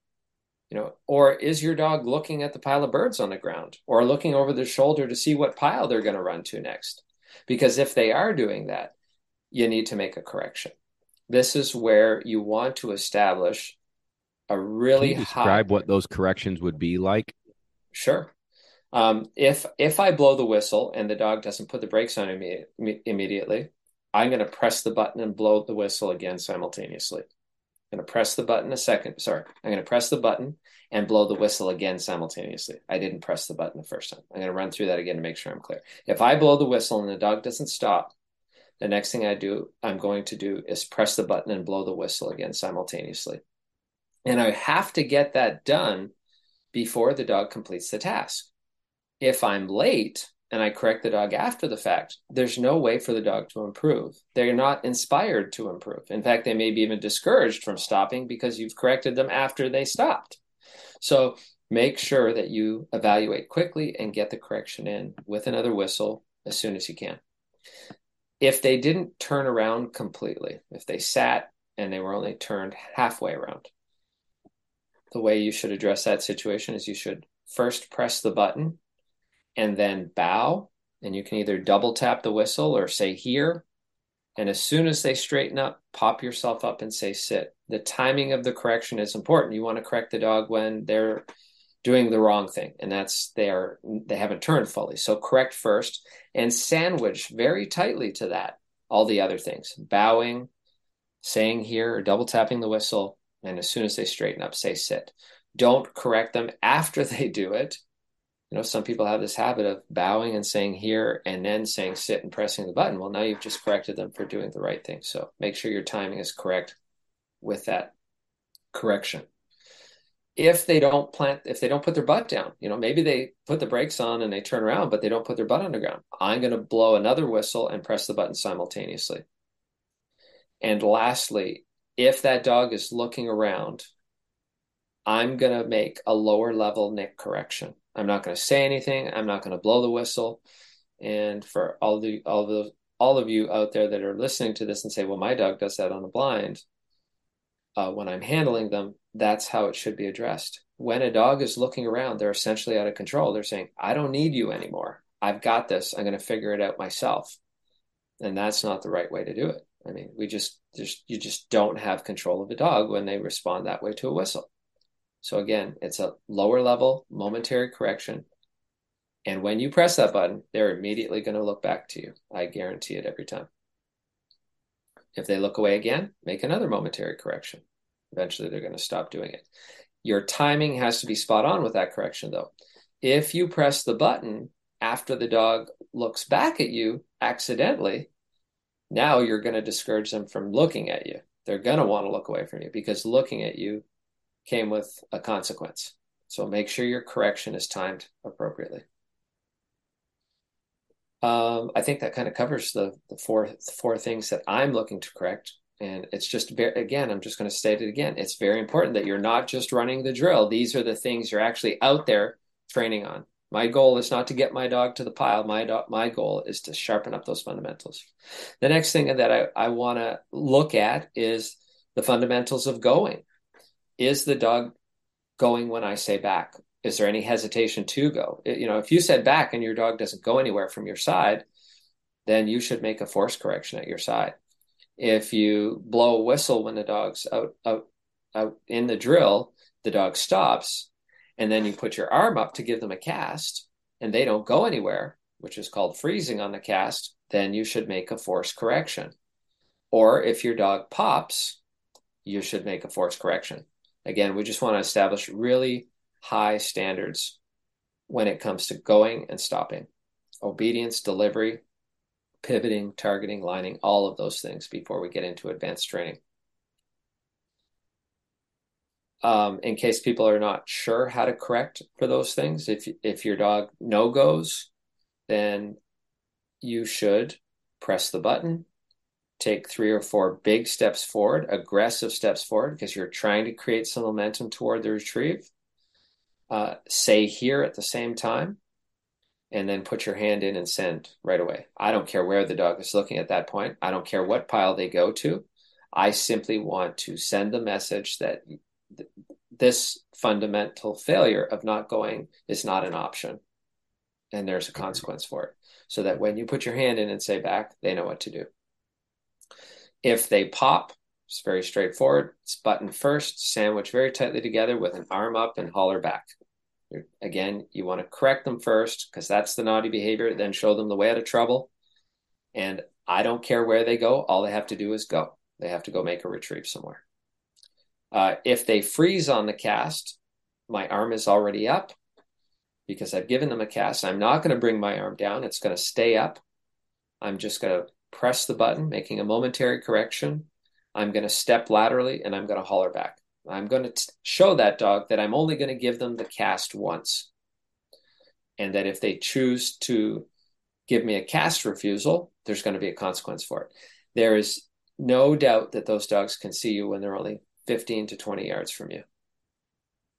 C: You know, or is your dog looking at the pile of birds on the ground or looking over their shoulder to see what pile they're going to run to next? Because if they are doing that, you need to make a correction. This is where you want to establish a really
A: Can you describe high... what those corrections would be like.
C: Sure. Um, if if I blow the whistle and the dog doesn't put the brakes on imme- immediately, I'm going to press the button and blow the whistle again simultaneously. I'm going to press the button a second. Sorry, I'm going to press the button and blow the whistle again simultaneously. I didn't press the button the first time. I'm going to run through that again to make sure I'm clear. If I blow the whistle and the dog doesn't stop, the next thing I do, I'm going to do is press the button and blow the whistle again simultaneously. And I have to get that done before the dog completes the task. If I'm late, and I correct the dog after the fact, there's no way for the dog to improve. They're not inspired to improve. In fact, they may be even discouraged from stopping because you've corrected them after they stopped. So make sure that you evaluate quickly and get the correction in with another whistle as soon as you can. If they didn't turn around completely, if they sat and they were only turned halfway around, the way you should address that situation is you should first press the button and then bow. And you can either double tap the whistle or say here. And as soon as they straighten up, pop yourself up and say sit. The timing of the correction is important. You want to correct the dog when they're doing the wrong thing and that's they are they haven't turned fully so correct first and sandwich very tightly to that all the other things bowing saying here or double tapping the whistle and as soon as they straighten up say sit Don't correct them after they do it. You know, some people have this habit of bowing and saying here and then saying sit and pressing the button. Well, now you've just corrected them for doing the right thing. So make sure your timing is correct with that correction. If they don't plant, if they don't put their butt down, you know, maybe they put the brakes on and they turn around, but they don't put their butt on the ground. I'm going to blow another whistle and press the button simultaneously. And lastly, if that dog is looking around, I'm going to make a lower level nick correction. I'm not going to say anything. I'm not going to blow the whistle. And for all the all the all of you out there that are listening to this and say, "Well, my dog does that on the blind," uh, when I'm handling them, that's how it should be addressed. When a dog is looking around, they're essentially out of control. They're saying, I don't need you anymore. I've got this. I'm going to figure it out myself. And that's not the right way to do it. I mean, we just, you just don't have control of a dog when they respond that way to a whistle. So again, it's a lower level momentary correction. And when you press that button, they're immediately going to look back to you. I guarantee it every time. If they look away again, make another momentary correction. Eventually, they're going to stop doing it. Your timing has to be spot on with that correction, though. If you press the button after the dog looks back at you accidentally, now you're going to discourage them from looking at you. They're going to want to look away from you because looking at you came with a consequence. So make sure your correction is timed appropriately. Um, I think that kind of covers the the four four things that I'm looking to correct. And it's just again, I'm just going to state it again. It's very important that you're not just running the drill. These are the things you're actually out there training on. My goal is not to get my dog to the pile. My dog, my goal is to sharpen up those fundamentals. The next thing that I, I want to look at is the fundamentals of going. Is the dog going when I say back? Is there any hesitation to go? You know, if you said back and your dog doesn't go anywhere from your side, then you should make a force correction at your side if you blow a whistle when the dog's out out out in the drill, the dog stops, and then you put your arm up to give them a cast, and they don't go anywhere, which is called freezing on the cast, then you should make a force correction. Or if your dog pops, you should make a force correction. Again, we just want to establish really high standards when it comes to going and stopping. Obedience, delivery, pivoting, targeting, lining, all of those things before we get into advanced training. Um, in case people are not sure how to correct for those things, if if your dog no goes, then you should press the button, take three or four big steps forward, aggressive steps forward, because you're trying to create some momentum toward the retrieve. Uh, say here at the same time, and then put your hand in and send right away. I don't care where the dog is looking at that point. I don't care what pile they go to. I simply want to send the message that th- this fundamental failure of not going is not an option. And there's a consequence for it. So that when you put your hand in and say back, they know what to do. If they pop, it's very straightforward. It's button first, sandwich very tightly together with an arm up and holler back. Again, you want to correct them first because that's the naughty behavior, then show them the way out of trouble. And I don't care where they go. All they have to do is go. They have to go make a retrieve somewhere. Uh, if they freeze on the cast, my arm is already up because I've given them a cast. I'm not going to bring my arm down. It's going to stay up. I'm just going to press the button, making a momentary correction. I'm going to step laterally and I'm going to holler back. I'm going to show that dog that I'm only going to give them the cast once. And that if they choose to give me a cast refusal, there's going to be a consequence for it. There is no doubt that those dogs can see you when they're only 15 to 20 yards from you.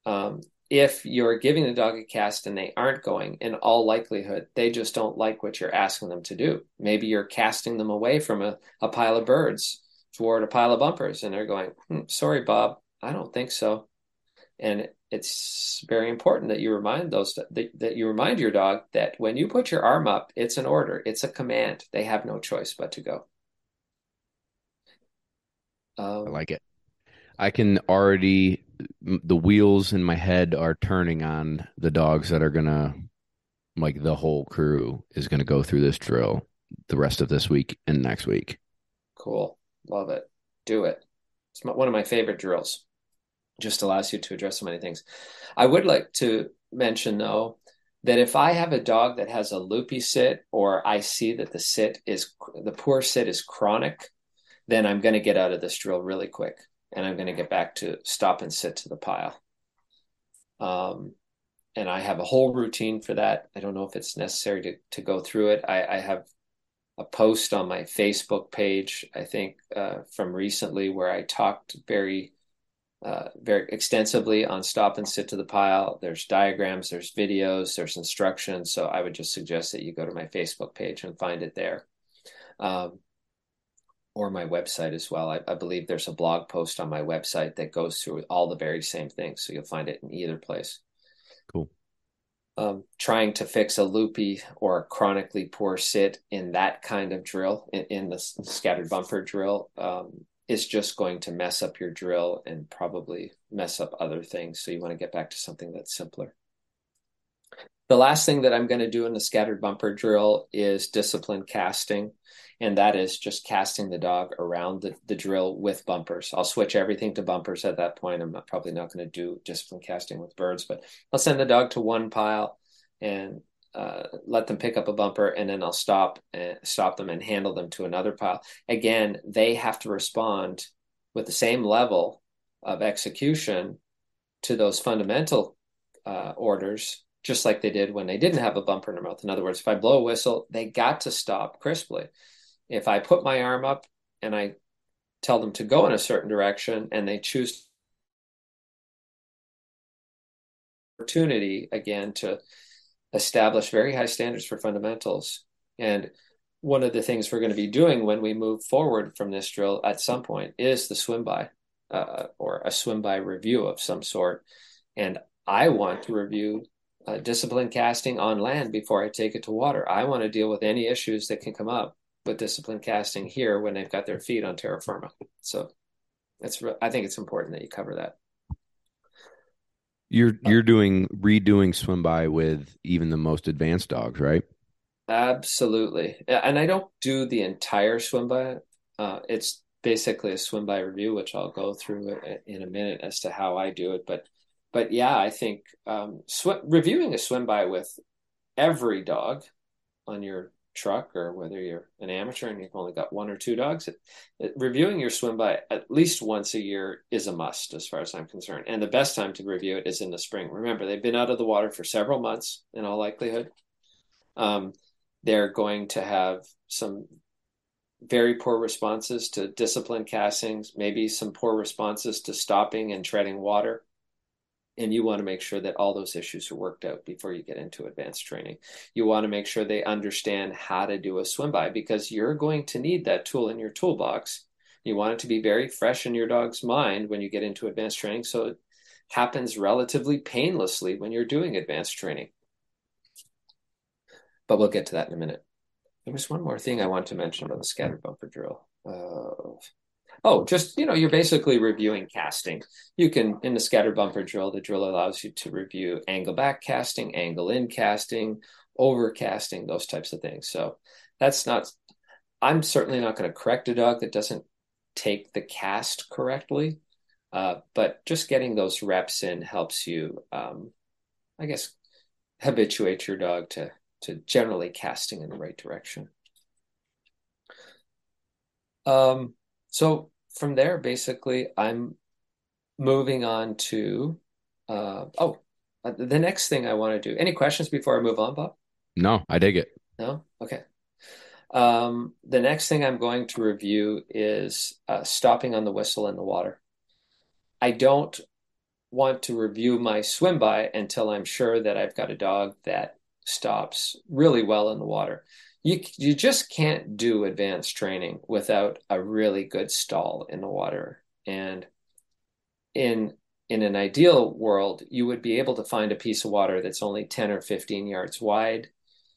C: Um, if you're giving the dog a cast and they aren't going, in all likelihood, they just don't like what you're asking them to do. Maybe you're casting them away from a, a pile of birds toward a pile of bumpers, and they're going, hmm, Sorry, Bob, I don't think so. And it's very important that you remind those that, that you remind your dog that when you put your arm up, it's an order, it's a command. They have no choice but to go.
A: Um, I like it. I can already the wheels in my head are turning on the dogs that are gonna like the whole crew is gonna go through this drill the rest of this week and next week.
C: Cool. Love it. Do it. It's one of my favorite drills just allows you to address so many things. I would like to mention though that if I have a dog that has a loopy sit or I see that the sit is the poor sit is chronic, then I'm going to get out of this drill really quick and I'm going to get back to stop and sit to the pile. Um, and I have a whole routine for that. I don't know if it's necessary to, to go through it. I, I have a post on my Facebook page, I think, uh, from recently where I talked very uh, very extensively on stop and sit to the pile. There's diagrams, there's videos, there's instructions. So I would just suggest that you go to my Facebook page and find it there. Um, or my website as well. I, I, believe there's a blog post on my website that goes through all the very same things. So you'll find it in either place.
A: Cool.
C: Um, trying to fix a loopy or a chronically poor sit in that kind of drill, in, in the scattered bumper drill, um, is just going to mess up your drill and probably mess up other things. So you want to get back to something that's simpler. The last thing that I'm going to do in the scattered bumper drill is discipline casting. And that is just casting the dog around the, the drill with bumpers. I'll switch everything to bumpers at that point. I'm not, probably not going to do discipline casting with birds, but I'll send the dog to one pile and uh, let them pick up a bumper and then I'll stop and stop them and handle them to another pile. Again, they have to respond with the same level of execution to those fundamental uh, orders, just like they did when they didn't have a bumper in their mouth. In other words, if I blow a whistle, they got to stop crisply. If I put my arm up and I tell them to go in a certain direction and they choose opportunity again to establish very high standards for fundamentals. And one of the things we're going to be doing when we move forward from this drill at some point is the swim by uh, or a swim by review of some sort. And I want to review uh, discipline casting on land before I take it to water. I want to deal with any issues that can come up with discipline casting here when they've got their feet on terra firma. So it's I think it's important that you cover that.
A: You're you're doing redoing swim by with even the most advanced dogs, right?
C: Absolutely, and I don't do the entire swim by. Uh, it's basically a swim by review, which I'll go through in a minute as to how I do it. But but yeah, I think um, sw- reviewing a swim by with every dog on your truck or whether you're an amateur and you've only got one or two dogs, reviewing your swim by at least once a year is a must as far as I'm concerned. And the best time to review it is in the spring. Remember, they've been out of the water for several months in all likelihood. Um, they're going to have some very poor responses to discipline castings, maybe some poor responses to stopping and treading water and you want to make sure that all those issues are worked out before you get into advanced training. You want to make sure they understand how to do a swim by because you're going to need that tool in your toolbox. You want it to be very fresh in your dog's mind when you get into advanced training so it happens relatively painlessly when you're doing advanced training. But we'll get to that in a minute. There was one more thing I want to mention about the scattered bumper drill. Uh, Oh, just, you know, you're basically reviewing casting. You can, in the scatter bumper drill, the drill allows you to review angle back casting, angle in casting, over casting, those types of things. So that's not, I'm certainly not going to correct a dog that doesn't take the cast correctly. Uh, but just getting those reps in helps you, um, I guess, habituate your dog to to generally casting in the right direction. Um, so from there, basically, I'm moving on to uh, oh, uh, the next thing I want to do. Any questions before I move on, Bob?
A: No, I dig it.
C: No, okay. Um, the next thing I'm going to review is uh, stopping on the whistle in the water. I don't want to review my swim by until I'm sure that I've got a dog that stops really well in the water you you just can't do advanced training without a really good stall in the water. And in in an ideal world you would be able to find a piece of water that's only 10 or 15 yards wide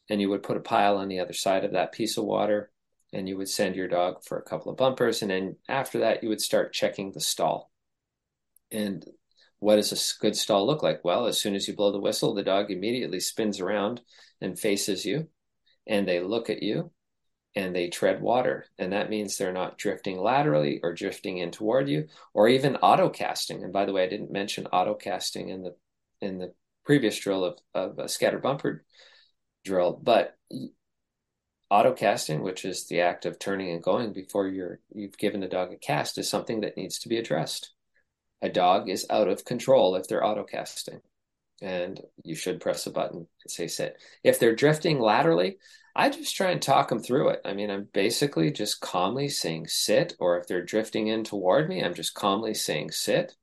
C: and you would put a pile on the other side of that piece of water and you would send your dog for a couple of bumpers and then after that you would start checking the stall. And what does a good stall look like? Well as soon as you blow the whistle the dog immediately spins around and faces you and they look at you and they tread water. And that means they're not drifting laterally or drifting in toward you or even auto casting. And by the way, I didn't mention auto casting in the in the previous drill of, of a scatter bumper drill, but auto casting, which is the act of turning and going before you're you've given the dog a cast, is something that needs to be addressed. A dog is out of control if they're auto casting and you should press a button and say sit. If they're drifting laterally, I just try and talk them through it. I mean, I'm basically just calmly saying sit, or if they're drifting in toward me, I'm just calmly saying sit.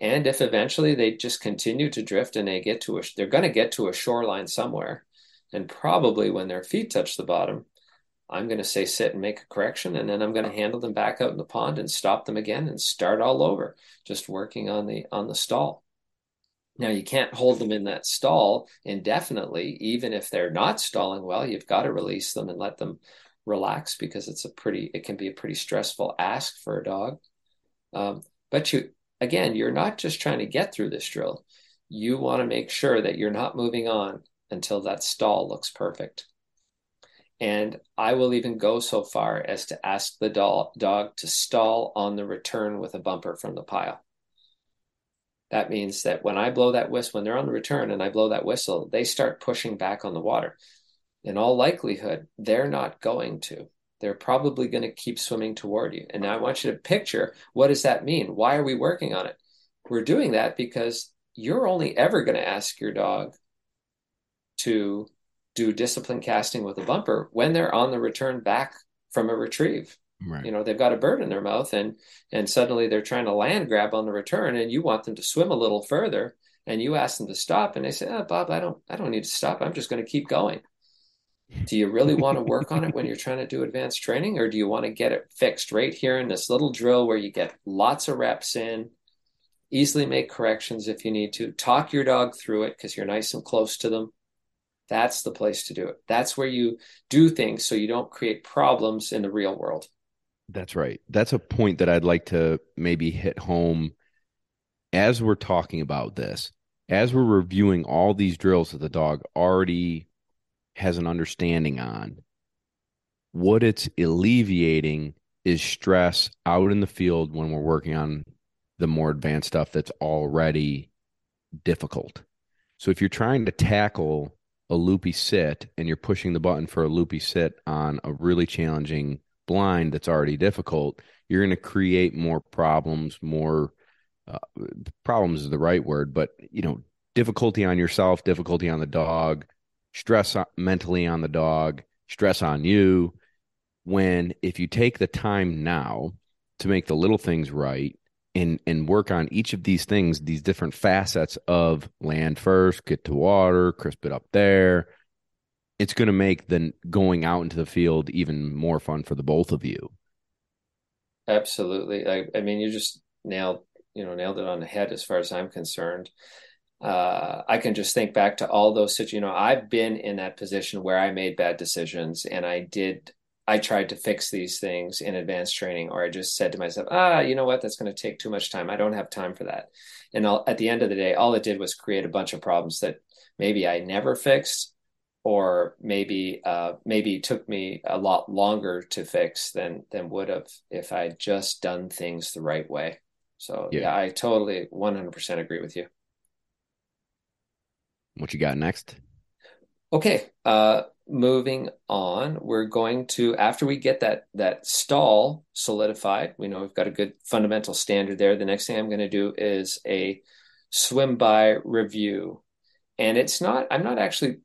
C: And if eventually they just continue to drift and they get to a, they're going to get to a shoreline somewhere. And probably when their feet touch the bottom, I'm going to say sit and make a correction. And then I'm going to handle them back out in the pond and stop them again and start all over, just working on the, on the stall. Now, you can't hold them in that stall indefinitely, even if they're not stalling well. You've got to release them and let them relax because it's a pretty, it can be a pretty stressful ask for a dog. Um, but you, again, you're not just trying to get through this drill. You want to make sure that you're not moving on until that stall looks perfect. And I will even go so far as to ask the dog to stall on the return with a bumper from the pile that means that when I blow that whistle, when they're on the return and I blow that whistle, they start pushing back on the water. In all likelihood, they're not going to. They're probably going to keep swimming toward you. And I want you to picture what does that mean? Why are we working on it? We're doing that because you're only ever going to ask your dog to do discipline casting with a bumper when they're on the return back from a retrieve. Right. You know, they've got a bird in their mouth and and suddenly they're trying to land grab on the return and you want them to swim a little further and you ask them to stop and they say, "Oh, Bob, I don't I don't need to stop. I'm just going to keep going." Do you really want to work on it when you're trying to do advanced training or do you want to get it fixed right here in this little drill where you get lots of reps in, easily make corrections if you need to, talk your dog through it because you're nice and close to them. That's the place to do it. That's where you do things so you don't create problems in the real world.
A: That's right. That's a point that I'd like to maybe hit home as we're talking about this, as we're reviewing all these drills that the dog already has an understanding on. What it's alleviating is stress out in the field when we're working on the more advanced stuff that's already difficult. So if you're trying to tackle a loopy sit and you're pushing the button for a loopy sit on a really challenging blind that's already difficult, you're going to create more problems, more uh, problems is the right word, but you know, difficulty on yourself, difficulty on the dog, stress mentally on the dog, stress on you. When if you take the time now to make the little things right and and work on each of these things, these different facets of land first, get to water, crisp it up there, it's going to make the going out into the field even more fun for the both of you.
C: Absolutely. I, I mean, you just nailed, you know, nailed it on the head as far as I'm concerned. Uh, I can just think back to all those situations. You know, I've been in that position where I made bad decisions and I did, I tried to fix these things in advanced training, or I just said to myself, ah, you know what, that's going to take too much time. I don't have time for that. And I'll, at the end of the day, all it did was create a bunch of problems that maybe I never fixed or maybe uh, maybe took me a lot longer to fix than than would have if I just done things the right way. So yeah, yeah I totally 100% agree with you.
A: What you got next?
C: Okay, uh, moving on. We're going to after we get that that stall solidified. We know we've got a good fundamental standard there. The next thing I'm going to do is a swim by review, and it's not. I'm not actually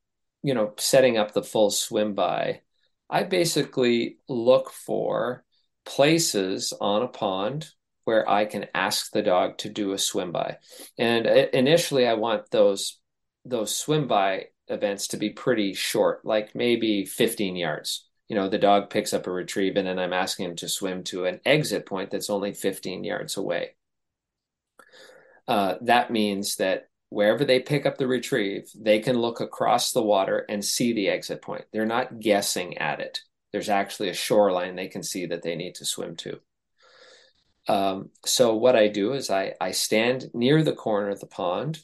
C: you know, setting up the full swim by, I basically look for places on a pond where I can ask the dog to do a swim by. And initially, I want those those swim by events to be pretty short, like maybe 15 yards. You know, the dog picks up a retrieve, and then I'm asking him to swim to an exit point that's only 15 yards away. Uh, that means that wherever they pick up the retrieve, they can look across the water and see the exit point. They're not guessing at it. There's actually a shoreline they can see that they need to swim to. Um, so what I do is I, I stand near the corner of the pond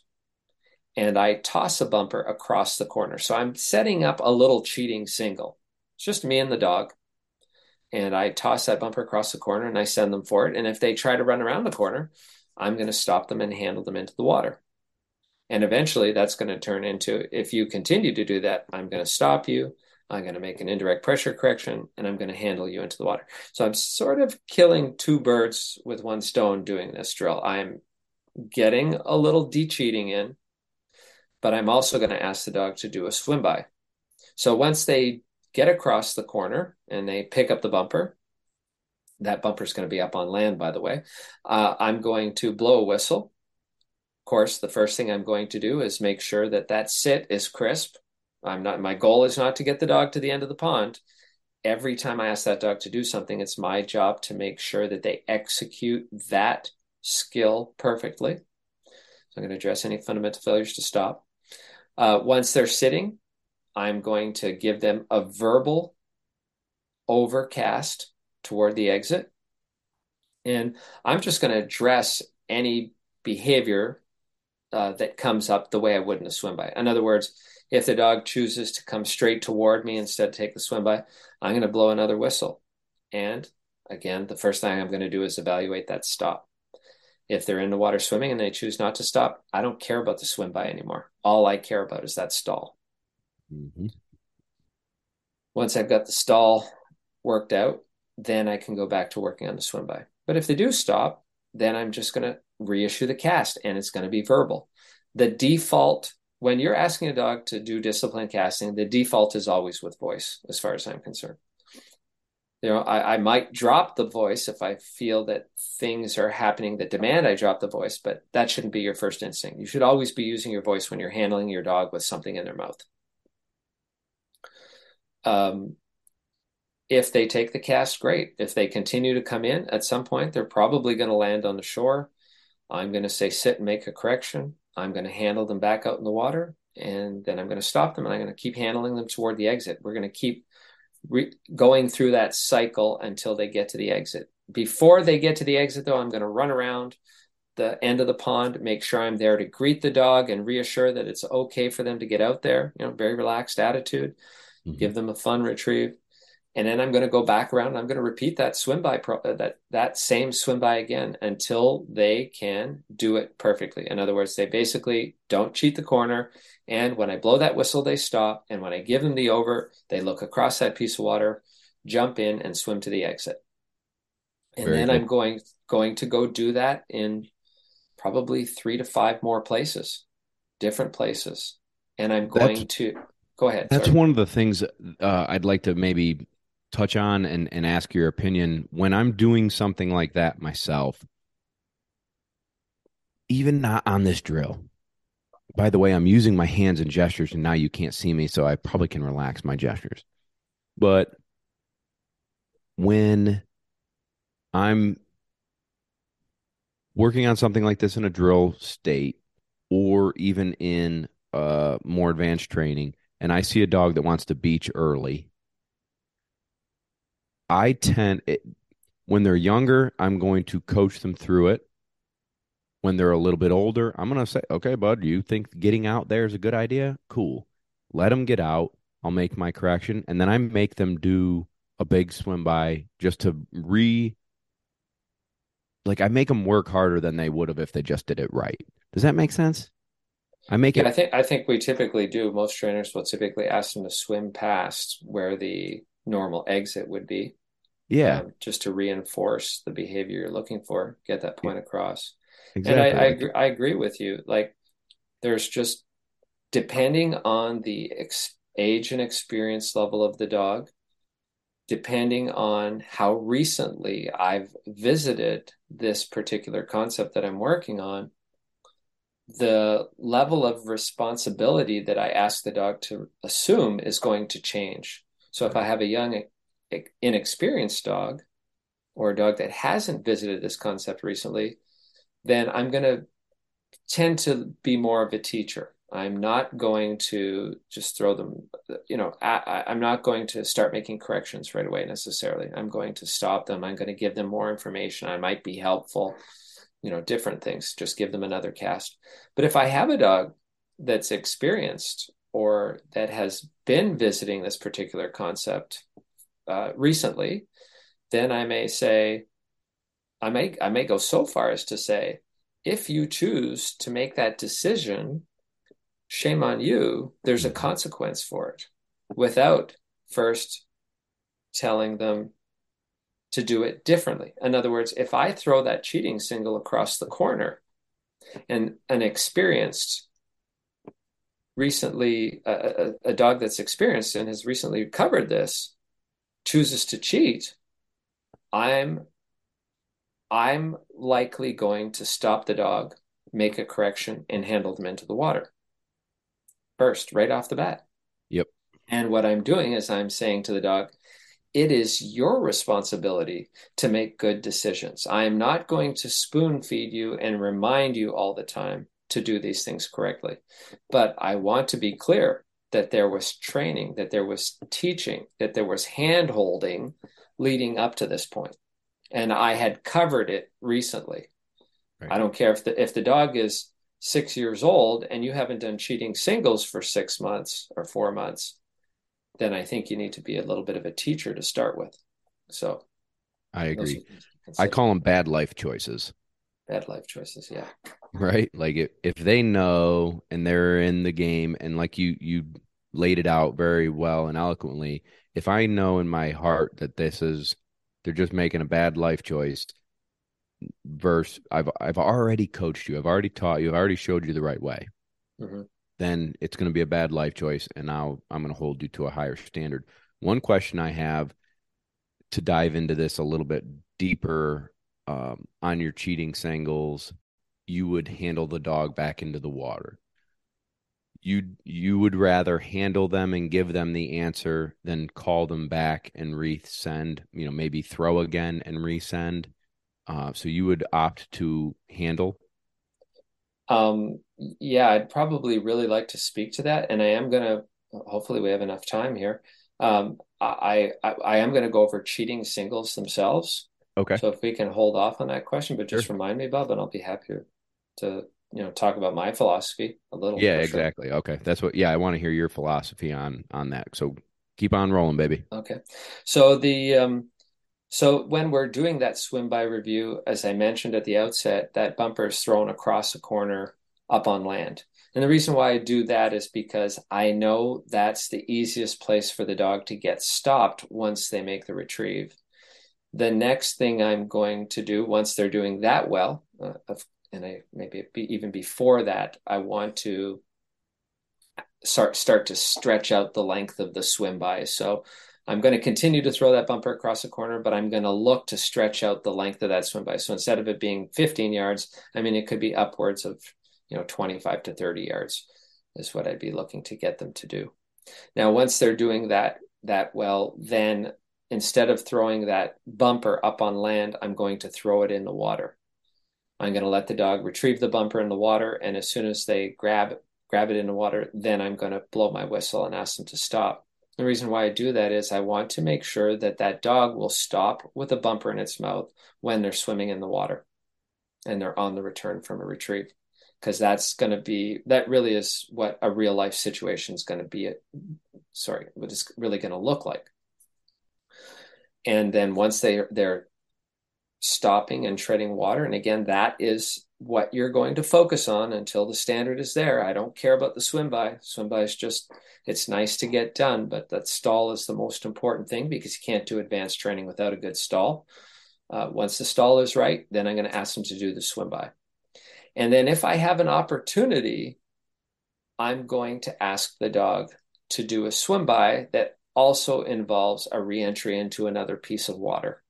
C: and I toss a bumper across the corner. So I'm setting up a little cheating single. It's just me and the dog. and I toss that bumper across the corner and I send them for it. And if they try to run around the corner, I'm going to stop them and handle them into the water. And eventually that's going to turn into if you continue to do that, I'm going to stop you. I'm going to make an indirect pressure correction and I'm going to handle you into the water. So I'm sort of killing two birds with one stone doing this drill. I'm getting a little de cheating in, but I'm also going to ask the dog to do a swim by. So once they get across the corner and they pick up the bumper, that bumper is going to be up on land, by the way. Uh, I'm going to blow a whistle. Of course, the first thing I'm going to do is make sure that that sit is crisp. I'm not. My goal is not to get the dog to the end of the pond. Every time I ask that dog to do something, it's my job to make sure that they execute that skill perfectly. So I'm going to address any fundamental failures to stop. Uh, once they're sitting, I'm going to give them a verbal overcast toward the exit. And I'm just going to address any behavior uh, that comes up the way I would in a swim by. In other words, if the dog chooses to come straight toward me instead of take the swim by, I'm going to blow another whistle. And again, the first thing I'm going to do is evaluate that stop. If they're in the water swimming and they choose not to stop, I don't care about the swim by anymore. All I care about is that stall. Mm-hmm. Once I've got the stall worked out, then I can go back to working on the swim by. But if they do stop, then I'm just going to reissue the cast and it's going to be verbal. The default, when you're asking a dog to do discipline casting, the default is always with voice, as far as I'm concerned. You know, I, I might drop the voice if I feel that things are happening that demand I drop the voice, but that shouldn't be your first instinct. You should always be using your voice when you're handling your dog with something in their mouth. Um, if they take the cast, great. If they continue to come in at some point, they're probably going to land on the shore. I'm going to say sit and make a correction. I'm going to handle them back out in the water, and then I'm going to stop them and I'm going to keep handling them toward the exit. We're going to keep re- going through that cycle until they get to the exit. Before they get to the exit, though, I'm going to run around the end of the pond, make sure I'm there to greet the dog and reassure that it's okay for them to get out there. You know, very relaxed attitude mm-hmm. give them a fun retrieve. And then I'm going to go back around. And I'm going to repeat that swim by pro- uh, that that same swim by again until they can do it perfectly. In other words, they basically don't cheat the corner. And when I blow that whistle, they stop. And when I give them the over, they look across that piece of water, jump in, and swim to the exit. And Very then I'm going going to go do that in probably three to five more places, different places. And I'm going That's... to Go ahead.
A: That's sorry. one of the things uh, I'd like to maybe touch on and, and ask your opinion. When I'm doing something like that myself, even not on this drill, by the way, I'm using my hands and gestures, and now you can't see me, so I probably can relax my gestures. But when I'm working on something like this in a drill state or even in uh, more advanced training, and I see a dog that wants to beach early, I tend it, when they're younger, I'm going to coach them through it. When they're a little bit older, I'm going to say, "Okay, bud, you think getting out there is a good idea? Cool. Let them get out. I'll make my correction, and then I make them do a big swim by just to re like I make them work harder than they would have if they just did it right. Does that make sense? I make
C: yeah,
A: it.
C: I think I think we typically do. Most trainers will typically ask them to swim past where the normal exit would be.
A: Yeah,
C: um, just to reinforce the behavior you're looking for, get that point across. Exactly. And I I agree, I agree with you. Like, there's just depending on the ex- age and experience level of the dog, depending on how recently I've visited this particular concept that I'm working on the level of responsibility that I ask the dog to assume is going to change. So if I have a young, inexperienced dog or a dog that hasn't visited this concept recently, then I'm going to tend to be more of a teacher. I'm not going to just throw them, you know, I, am not going to start making corrections right away necessarily. I'm going to stop them. I'm going to give them more information. I might be helpful you know different things just give them another cast but if i have a dog that's experienced or that has been visiting this particular concept uh, recently then I may say, I may I may go so far as to say, if you choose to make that decision, shame on you. There's a consequence for it, without first telling them to do it differently. In other words, if I throw that cheating single across the corner, and an experienced recently a, a, dog that's experienced and has recently covered this chooses to cheat i'm i'm likely going to stop the dog make a correction and handle them into the water. First right off the bat.
A: Yep.
C: And what i'm doing is i'm saying to the dog it is your responsibility to make good decisions. I am not going to spoon feed you and remind you all the time to do these things correctly. But I want to be clear that there was training, that there was teaching, that there was hand holding leading up to this point. And I had covered it recently. Right. I don't care if the if the dog is six years old and you haven't done cheating singles for six months or four months, then I think you need to be a little bit of a teacher to start with. So
A: I agree. I call them bad life choices.
C: Bad life choices, yeah
A: right? Like if, if they know and they're in the game and like you you laid it out very well and eloquently, if I know in my heart that this is they're just making a bad life choice verse I've I've already coached you, I've already taught you, I've already showed you the right way. Mm-hmm. Then it's going to be a bad life choice and now I'm going to hold you to a higher standard. One question I have to dive into this a little bit deeper um, on your cheating singles you would handle the dog back into the water. You you would rather handle them and give them the answer than call them back and resend. You know, maybe throw again and resend. Uh, so you would opt to handle.
C: Um, yeah, I'd probably really like to speak to that, and I am gonna. Hopefully, we have enough time here. Um, I, I I am going to go over cheating singles themselves.
A: Okay.
C: So if we can hold off on that question, but just sure. remind me, Bob, and I'll be happy to you know talk about my philosophy a little.
A: Yeah, exactly. Sure. Okay, that's what. Yeah, I want to hear your philosophy on on that. So keep on rolling, baby.
C: Okay, so the um, so when we're doing that swim by review, as I mentioned at the outset, that bumper is thrown across a corner up on land. And the reason why I do that is because I know that's the easiest place for the dog to get stopped once they make the retrieve. The next thing I'm going to do once they're doing that well, uh, of and I maybe even before that, I want to start start to stretch out the length of the swim by. So I'm going to continue to throw that bumper across the corner, but I'm going to look to stretch out the length of that swim by. So instead of it being 15 yards, I mean it could be upwards of you know 25 to 30 yards is what I'd be looking to get them to do. Now once they're doing that that well, then instead of throwing that bumper up on land, I'm going to throw it in the water. I'm going to let the dog retrieve the bumper in the water, and as soon as they grab grab it in the water, then I'm going to blow my whistle and ask them to stop. The reason why I do that is I want to make sure that that dog will stop with a bumper in its mouth when they're swimming in the water and they're on the return from a retrieve because that's going to be that really is what a real life situation is going to be sorry what is really going to look like and then once they they're stopping and treading water. And again, that is what you're going to focus on until the standard is there. I don't care about the swim by. Swim by is just, it's nice to get done, but that stall is the most important thing because you can't do advanced training without a good stall. Uh, once the stall is right, then I'm going to ask them to do the swim by. And then if I have an opportunity, I'm going to ask the dog to do a swim by that also involves a reentry into another piece of water.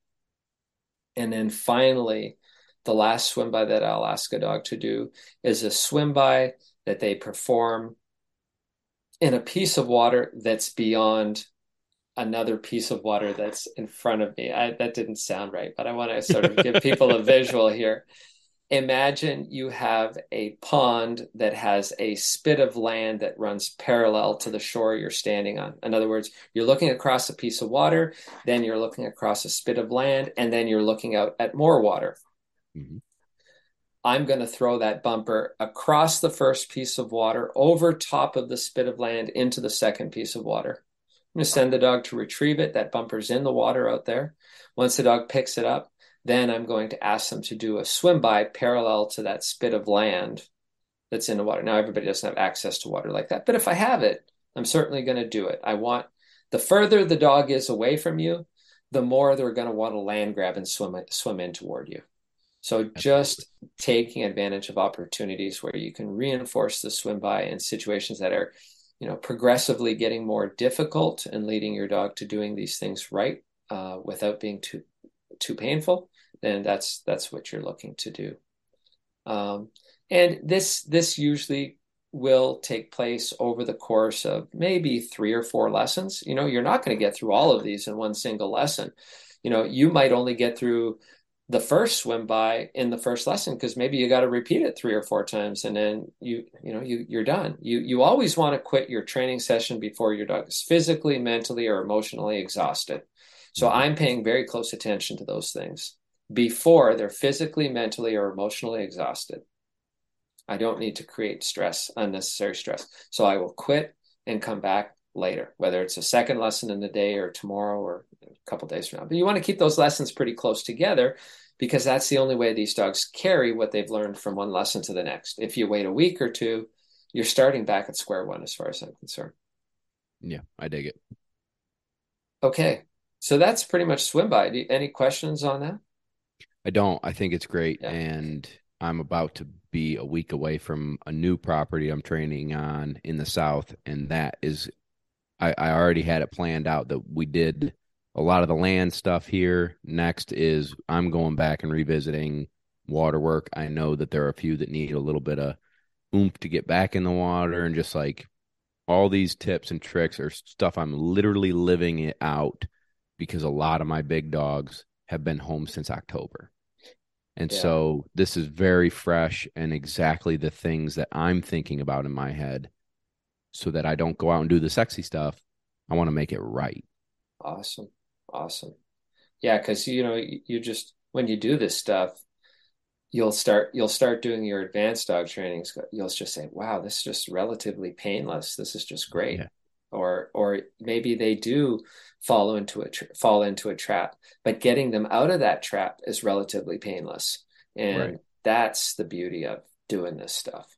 C: And then finally, the last swim by that I'll ask a dog to do is a swim by that they perform in a piece of water that's beyond another piece of water that's in front of me. I, that didn't sound right, but I want to sort of give people a visual here imagine you have a pond that has a spit of land that runs parallel to the shore you're standing on. In other words, you're looking across a piece of water, then you're looking across a spit of land, and then you're looking out at more water. Mm-hmm. I'm going to throw that bumper across the first piece of water, over top of the spit of land, into the second piece of water. I'm going to send the dog to retrieve it. That bumper's in the water out there. Once the dog picks it up, then I'm going to ask them to do a swim by parallel to that spit of land that's in the water. Now, everybody doesn't have access to water like that, but if I have it, I'm certainly going to do it. I want the further the dog is away from you, the more they're going to want to land grab and swim swim in toward you. So just taking advantage of opportunities where you can reinforce the swim by in situations that are, you know, progressively getting more difficult and leading your dog to doing these things right uh, without being too too painful, then that's that's what you're looking to do. Um, and this this usually will take place over the course of maybe three or four lessons. You know, you're not going to get through all of these in one single lesson. You know, you might only get through the first swim by in the first lesson because maybe you got to repeat it three or four times and then you you know you you're done you you always want to quit your training session before your dog is physically mentally or emotionally exhausted so mm-hmm. i'm paying very close attention to those things before they're physically mentally or emotionally exhausted I don't need to create stress, unnecessary stress. So I will quit and come back later, whether it's a second lesson in the day or tomorrow or a couple days from now. But you want to keep those lessons pretty close together because that's the only way these dogs carry what they've learned from one lesson to the next. If you wait a week or two, you're starting back at square one as far as I'm concerned.
A: Yeah, I dig it.
C: Okay. So that's pretty much swim by. Any questions on that?
A: I don't. I think it's great. Yeah. And I'm about to be a week away from a new property I'm training on in the south, and that is, I, I already had it planned out that we did a lot of the land stuff here. Next is I'm going back and revisiting water work. I know that there are a few that need a little bit of oomph to get back in the water, and just like all these tips and tricks are stuff I'm literally living it out because a lot of my big dogs have been home since October. And yeah. so this is very fresh and exactly the things that I'm thinking about in my head so that I don't go out and do the sexy stuff. I want to make it right.
C: Awesome. Awesome. Yeah, cuz you know, you just when you do this stuff, you'll start you'll start doing your advanced dog trainings. You'll just say, "Wow, this is just relatively painless. This is just great." Yeah. Or or maybe they do fall into a tra- fall into a trap but getting them out of that trap is relatively painless. And right. that's the beauty of doing this stuff.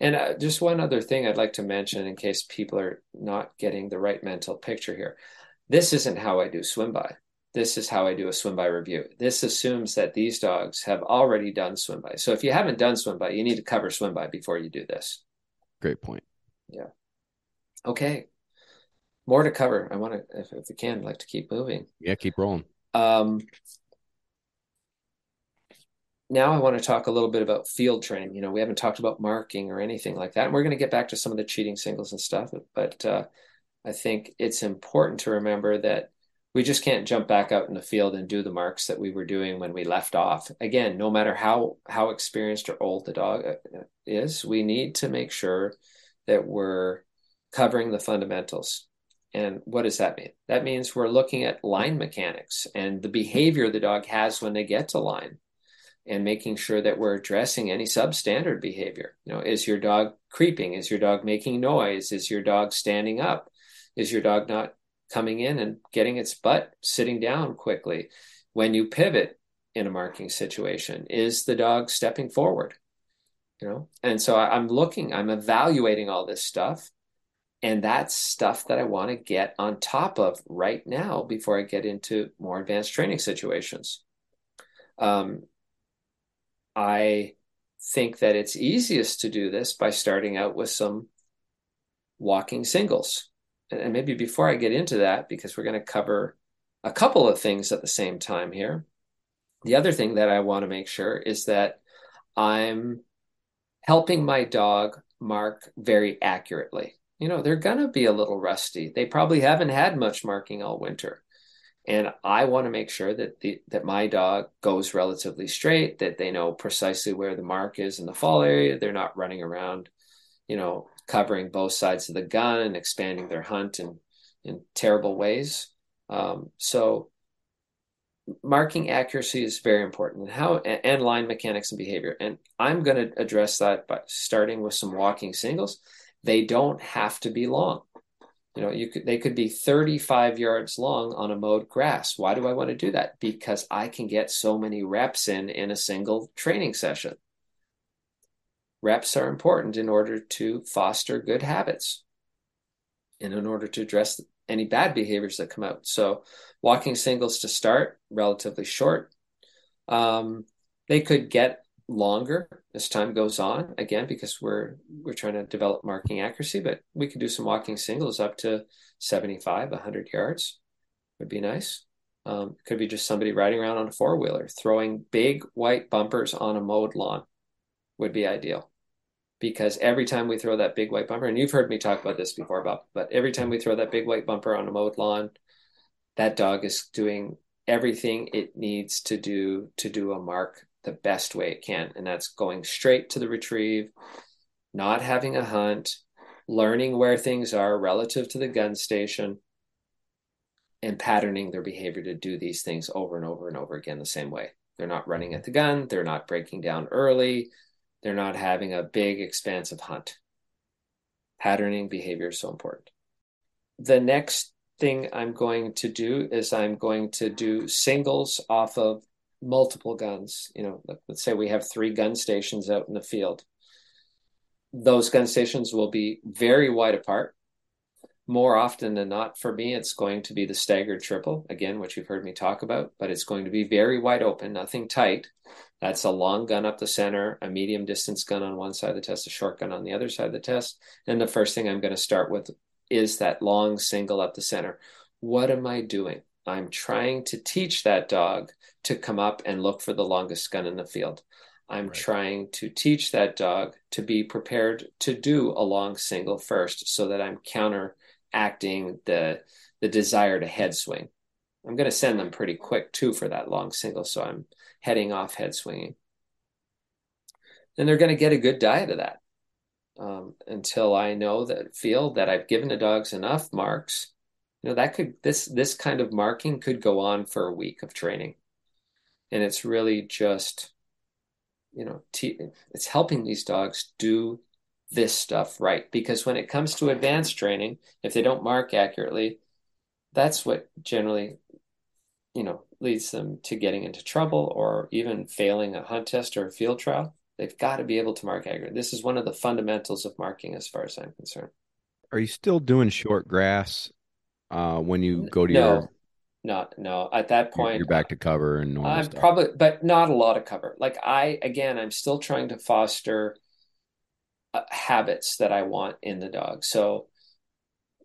C: And uh, just one other thing i'd like to mention in case people are not getting the right mental picture here. This isn't how i do swim by. This is how i do a swim by review. This assumes that these dogs have already done swim by. So if you haven't done swim by you need to cover swim by before you do this.
A: Great point.
C: Yeah. Okay more to cover. I want to, if, if we can, I'd like to keep moving.
A: Yeah, keep rolling.
C: Um, now I want to talk a little bit about field training. You know, we haven't talked about marking or anything like that. And we're going to get back to some of the cheating singles and stuff. But uh, I think it's important to remember that we just can't jump back out in the field and do the marks that we were doing when we left off. Again, no matter how how experienced or old the dog uh, is, we need to make sure that we're covering the fundamentals. And what does that mean? That means we're looking at line mechanics and the behavior the dog has when they get to line and making sure that we're addressing any substandard behavior. You know, is your dog creeping? Is your dog making noise? Is your dog standing up? Is your dog not coming in and getting its butt sitting down quickly? When you pivot in a marking situation, is the dog stepping forward? You know, and so I'm looking, I'm evaluating all this stuff and that's stuff that I want to get on top of right now before I get into more advanced training situations. Um, I think that it's easiest to do this by starting out with some walking singles. And, and maybe before I get into that, because we're going to cover a couple of things at the same time here, the other thing that I want to make sure is that I'm helping my dog mark very accurately you know, they're going to be a little rusty. They probably haven't had much marking all winter. And I want to make sure that the that my dog goes relatively straight, that they know precisely where the mark is in the fall area. They're not running around, you know, covering both sides of the gun and expanding their hunt in in terrible ways. Um, so marking accuracy is very important and how and line mechanics and behavior and i'm going to address that by starting with some walking singles they don't have to be long. You know, you could they could be 35 yards long on a mowed grass. Why do I want to do that? Because I can get so many reps in in a single training session. Reps are important in order to foster good habits and in order to address any bad behaviors that come out. So, walking singles to start, relatively short. Um, they could get longer as time goes on. Again because we're we're trying to develop marking accuracy but we could do some walking singles up to 75 100 yards. Would be nice. Um, could be just somebody riding around on a four-wheeler throwing big white bumpers on a mowed lawn would be ideal. Because every time we throw that big white bumper and you've heard me talk about this before bob but every time we throw that big white bumper on a mowed lawn that dog is doing everything it needs to do to do a mark the best way it can. And that's going straight to the retrieve, not having a hunt, learning where things are relative to the gun station, and patterning their behavior to do these things over and over and over again the same way. They're not running at the gun, they're not breaking down early, they're not having a big, expansive hunt. Patterning behavior is so important. The next thing I'm going to do is I'm going to do singles off of multiple guns. You know, let's say we have three gun stations out in the field. Those gun stations will be very wide apart. More often than not, for me, it's going to be the staggered triple, again, which you've heard me talk about, but it's going to be very wide open, nothing tight. That's a long gun up the center, a medium distance gun on one side of the test, a short gun on the other side of the test. And the first thing I'm going to start with is that long single up the center. What am I doing? I'm trying to teach that dog to come up and look for the longest gun in the field. I'm right. trying to teach that dog to be prepared to do a long single first so that I'm counteracting the the desire to head swing. I'm going to send them pretty quick too for that long single so I'm heading off head swinging. And they're going to get a good diet of that um, until I know that feel that I've given the dogs enough marks you know that could this this kind of marking could go on for a week of training. And it's really just you know it's helping these dogs do this stuff right. Because when it comes to advanced training if they don't mark accurately that's what generally you know leads them to getting into trouble or even failing a hunt test or a field trial. They've got to be able to mark accurately this is one of the fundamentals of marking as far as i'm concerned.
A: Are you still doing short grass uh, when you go to
C: no,
A: your
C: not no. At that point
A: you're back to cover and normal
C: i'm
A: stuff.
C: probably but not a lot of cover. Like i again i'm still trying to foster uh, habits that i want in the dog. So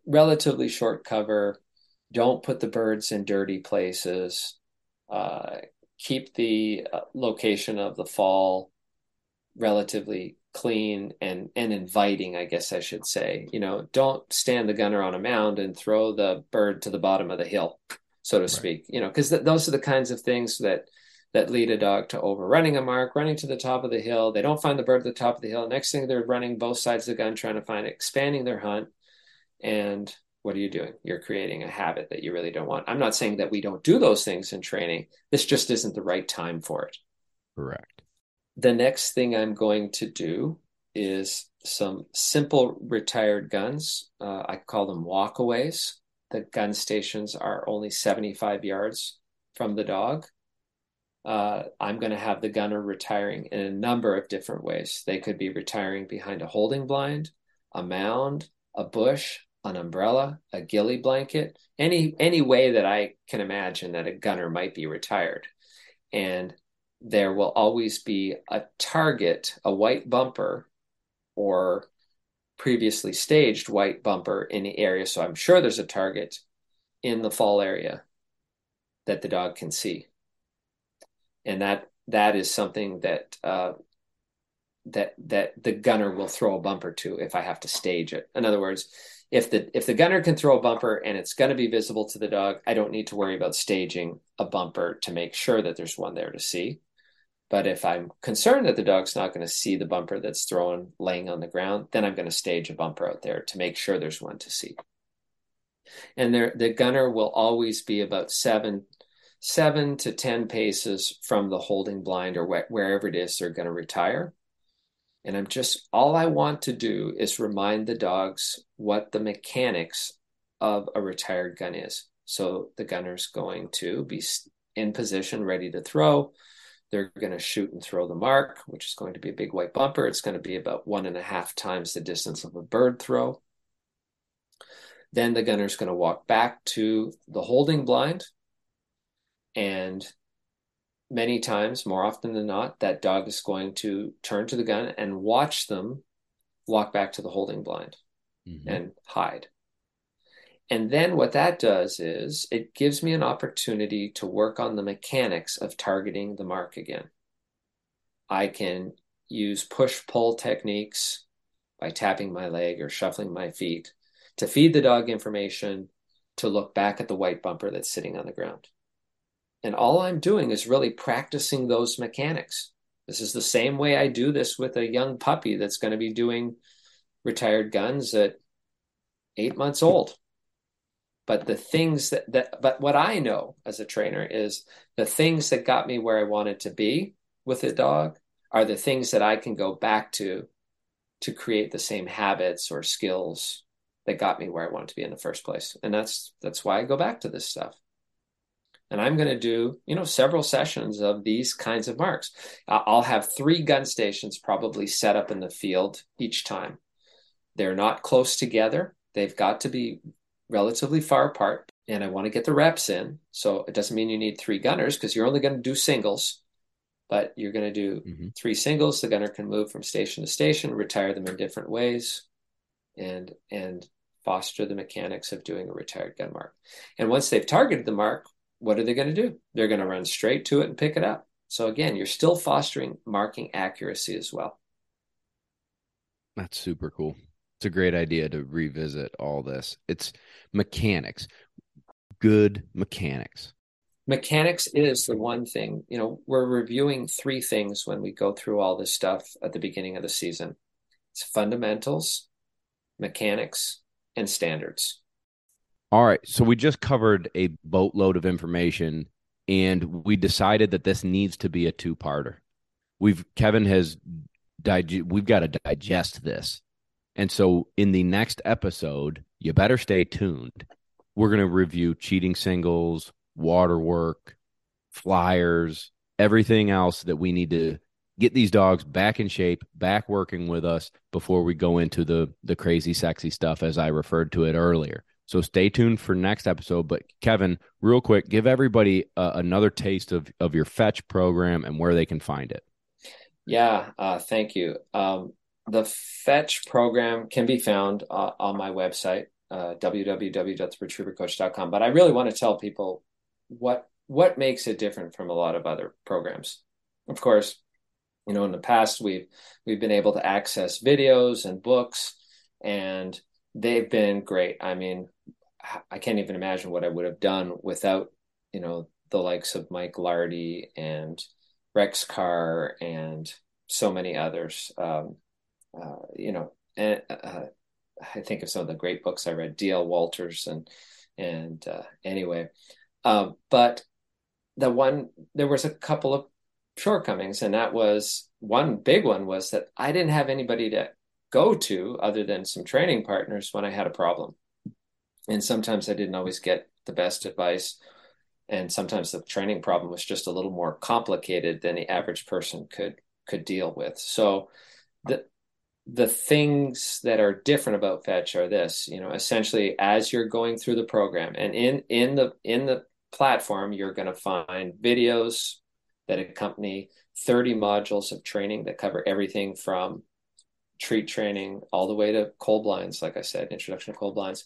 C: relatively short cover don't put the birds in dirty places uh, keep the uh, location of the fall relatively clean and and inviting i guess i should say. You know don't stand the gunner on a mound and throw the bird to the bottom of the hill so to right. speak. You know because th- those are the kinds of things that that lead a dog to overrunning a mark running to the top of the hill. They don't find the bird at the top of the hill. Next thing they're running both sides of the gun trying to find it expanding their hunt. And what are you doing? You're creating a habit that you really don't want. I'm not saying that we don't do those things in training. This just isn't the right time for it.
A: Correct
C: the next thing I'm going to do is some simple retired guns. Uh, I call them walkaways. The gun stations are only 75 yards from the dog. Uh, I'm going to have the gunner retiring in a number of different ways. They could be retiring behind a holding blind, a mound, a bush, an umbrella, a ghillie blanket, any any way that I can imagine that a gunner might be retired. And there will always be a target, a white bumper, or previously staged white bumper in the area. So I'm sure there's a target in the fall area that the dog can see, and that that is something that uh, that that the gunner will throw a bumper to if I have to stage it. In other words, if the if the gunner can throw a bumper and it's going to be visible to the dog, I don't need to worry about staging a bumper to make sure that there's one there to see. But if I'm concerned that the dog's not going to see the bumper that's thrown laying on the ground, then I'm going to stage a bumper out there to make sure there's one to see. And there, the gunner will always be about seven, seven to ten paces from the holding blind or wh- wherever it is they're going to retire. And I'm just all I want to do is remind the dogs what the mechanics of a retired gun is. So the gunner's going to be in position, ready to throw. They're going to shoot and throw the mark, which is going to be a big white bumper. It's going to be about one and a half times the distance of a bird throw. Then the gunner's going to walk back to the holding blind. And many times, more often than not, that dog is going to turn to the gun and watch them walk back to the holding blind mm-hmm. and hide. And then what that does is it gives me an opportunity to work on the mechanics of targeting the mark again. I can use push pull techniques by tapping my leg or shuffling my feet to feed the dog information to look back at the white bumper that's sitting on the ground. And all I'm doing is really practicing those mechanics. This is the same way I do this with a young puppy that's going to be doing retired guns at eight months old but the things that, that but what i know as a trainer is the things that got me where i wanted to be with a dog are the things that i can go back to to create the same habits or skills that got me where i wanted to be in the first place. And that's that's why i go back to this stuff. And i'm going to do you know several sessions of these kinds of marks. I'll have three gun stations probably set up in the field each time. They're not close together. They've got to be relatively far apart and I want to get the reps in. So it doesn't mean you need three gunners because you're only going to do singles, but you're going to do mm-hmm. three singles. The gunner can move from station to station, retire them in different ways, and and foster the mechanics of doing a retired gun mark. And once they've targeted the mark, what are they going to do? They're going to run straight to it and pick it up. So again, you're still fostering marking accuracy as well.
A: That's super cool. It's a great idea to revisit all this. It's mechanics, good mechanics.
C: Mechanics is the one thing, you know, we're reviewing three things when we go through all this stuff at the beginning of the season it's fundamentals, mechanics, and standards.
A: All right. So we just covered a boatload of information and we decided that this needs to be a two parter. We've, Kevin has, dig- we've got to digest this. And so in the next episode, you better stay tuned. We're going to review cheating singles, water work, flyers, everything else that we need to get these dogs back in shape, back working with us before we go into the the crazy sexy stuff as I referred to it earlier. So stay tuned for next episode. But Kevin, real quick, give everybody uh, another taste of of your fetch program and where they can find it.
C: Yeah, uh, thank you. Um, the Fetch program can be found uh, on my website, uh, www.theretrievercoach.com. But I really want to tell people what what makes it different from a lot of other programs. Of course, you know, in the past we've we've been able to access videos and books, and they've been great. I mean, I can't even imagine what I would have done without you know the likes of Mike Lardy and Rex Carr and so many others. Um, uh, you know, and uh, I think of some of the great books I read, D.L. Walters, and and uh, anyway, um, but the one there was a couple of shortcomings, and that was one big one was that I didn't have anybody to go to other than some training partners when I had a problem, and sometimes I didn't always get the best advice. And sometimes the training problem was just a little more complicated than the average person could could deal with. So the the things that are different about fetch are this you know essentially as you're going through the program and in in the in the platform you're going to find videos that accompany 30 modules of training that cover everything from treat training all the way to cold blinds like i said introduction to cold blinds.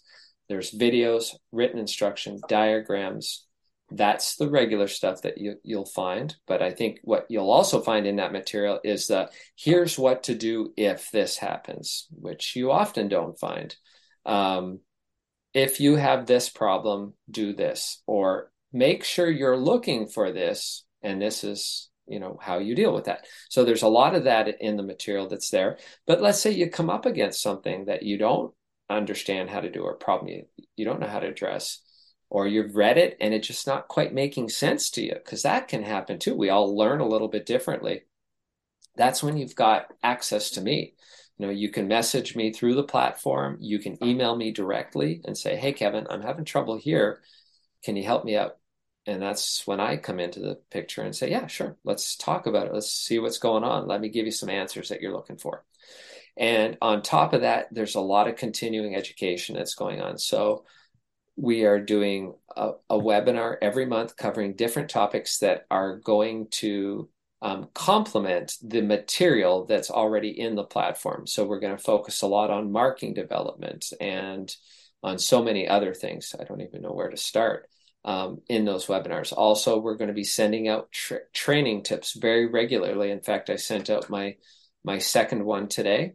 C: There's videos written instruction diagrams that's the regular stuff that you, you'll find. But I think what you'll also find in that material is the here's what to do if this happens, which you often don't find. Um, if you have this problem, do this, or make sure you're looking for this, and this is you know how you deal with that. So there's a lot of that in the material that's there. But let's say you come up against something that you don't understand how to do or problem you, you don't know how to address or you've read it and it's just not quite making sense to you because that can happen too we all learn a little bit differently that's when you've got access to me you know, you can message me through the platform. You can email me directly and say, "Hey, Kevin, I'm having trouble here. Can you help me out?" And that's when I come into the picture and say, "Yeah, sure. Let's talk about it. Let's see what's going on. Let me give you some answers that you're looking for." And on top of that, there's a lot of continuing education that's going on. So we are doing a, a webinar every month covering different topics that are going to um, complement the material that's already in the platform. So we're going to focus a lot on marking development and on so many other things. I don't even know where to start um, in those webinars. Also, we're going to be sending out tra- training tips very regularly. In fact, I sent out my my second one today,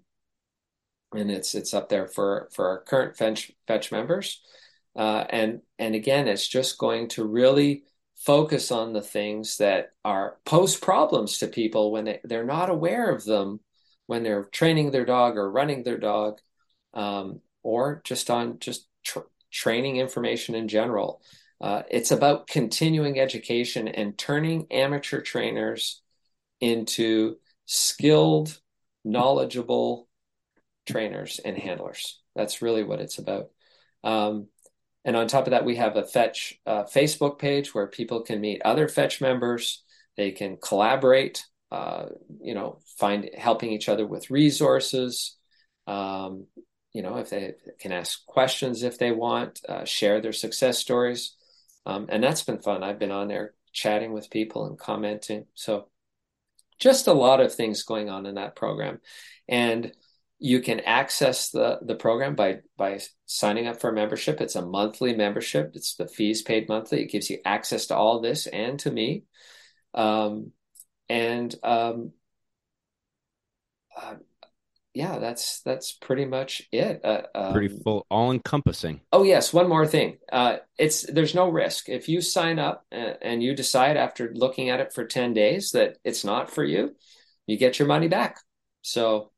C: and it's it's up there for for our current fetch fetch members. Uh, and and again, it's just going to really focus on the things that are pose problems to people when they, they're not aware of them when they're training their dog or running their dog um, or just on just tr- training information in general. Uh, it's about continuing education and turning amateur trainers into skilled knowledgeable trainers and handlers. That's really what it's about. Um, and on top of that, we have a Fetch uh, Facebook page where people can meet other Fetch members. They can collaborate, uh, you know, find helping each other with resources. Um, you know, if they can ask questions if they want, uh, share their success stories. Um, and that's been fun. I've been on there chatting with people and commenting. So just a lot of things going on in that program. And you can access the the program by by signing up for a membership. It's a monthly membership. It's the fees paid monthly. It gives you access to all this and to me. Um, and um, uh, yeah that's that's pretty much it. Uh, um,
A: pretty full all encompassing
C: oh yes. One more thing. Uh, it's there's no risk. If you sign up and, and you decide after looking at it for 10 days that it's not for you you get your money back. So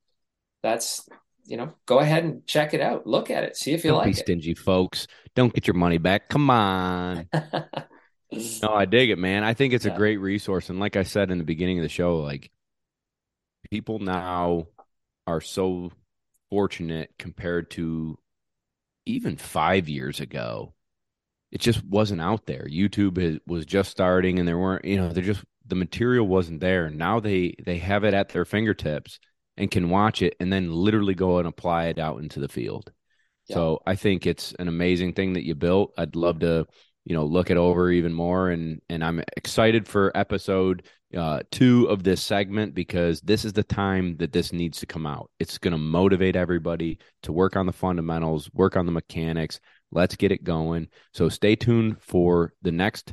C: that's you know, go ahead and check it out. Look at it. See if you
A: Don't
C: like
A: be
C: it.
A: stingy, folks. Don't get your money back. Come on. no, I dig it, man. I think it's yeah. a great resource. And like I said in the beginning of the show, like people now are so fortunate compared to even five years ago. It just wasn't out there. YouTube was just starting, and there weren't, you know, they're just the material wasn't there. Now they they have it at their fingertips and can watch it and then literally go and apply it out into the field. Yeah. So I think it's an amazing thing that you built. I'd love to, you know, look it over even more and and I'm excited for episode uh 2 of this segment because this is the time that this needs to come out. It's going to motivate everybody to work on the fundamentals, work on the mechanics. Let's get it going. So stay tuned for the next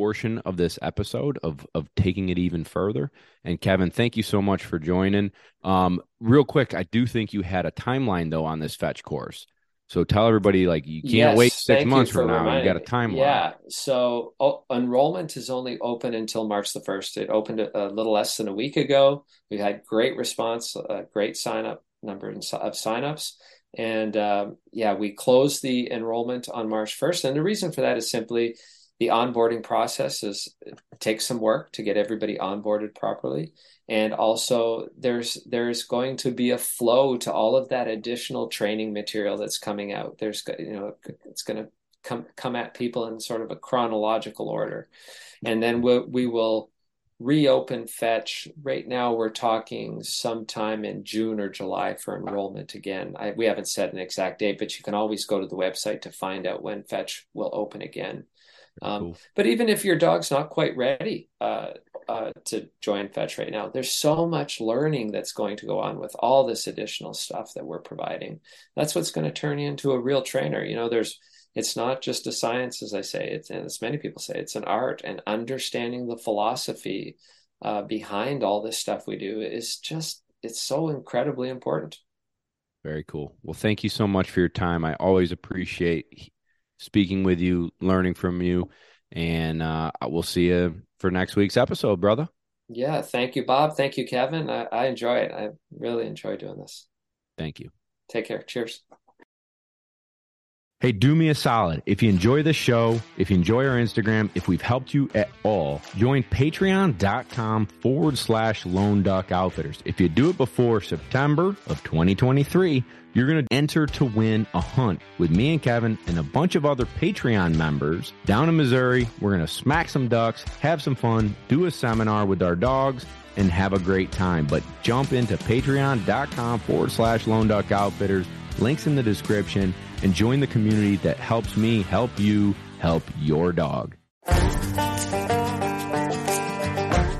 A: portion of this episode of of taking it even further. And Kevin, thank you so much for joining. Um, real quick, I do think you had a timeline though on this fetch course. So tell everybody like you can't yes, wait six months from now. You got a timeline.
C: Yeah. So oh, enrollment is only open until March the first. It opened a, a, little less than a week ago. We had great response, a great sign up number of signups. And um, yeah, we closed the enrollment on March 1st. And the reason for that is simply the onboarding process is takes some work to get everybody onboarded properly. And also there's there's going to be a flow to all of that additional training material that's coming out. There's you know it's going to come come at people in sort of a chronological order. And then we, we will reopen fetch. Right now we're talking sometime in june or july for enrollment again. I, we haven't set an exact date but you can always go to the website to find out when fetch will open again um, cool. But even if your dog's not quite ready uh, uh, to join Fetch right now, there's so much learning that's going to go on with all this additional stuff that we're providing. That's what's going to turn you into a real trainer. You know, there's it's not just a science, as I say, it's and as many people say, it's an art. And understanding the philosophy uh, behind all this stuff we do is just it's so incredibly important.
A: Very cool. Well, thank you so much for your time. I always appreciate speaking with you, learning from you, and uh, we'll see you for next week's episode, brother.
C: Yeah, thank you, Bob. Thank you, Kevin. I, I enjoy it. I really enjoy doing this.
A: Thank you.
C: Take care. Cheers.
A: Hey, do me a solid. If you enjoy the show, if you enjoy our Instagram, if we've helped you at all, join patreon.com forward slash lone duck outfitters. If you do it before September of 2023, you're going to enter to win a hunt with me and Kevin and a bunch of other Patreon members down in Missouri. We're going to smack some ducks, have some fun, do a seminar with our dogs, and have a great time. But jump into patreon.com forward slash lone duck outfitters. Links in the description and join the community that helps me help you help your dog.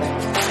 D: Bye.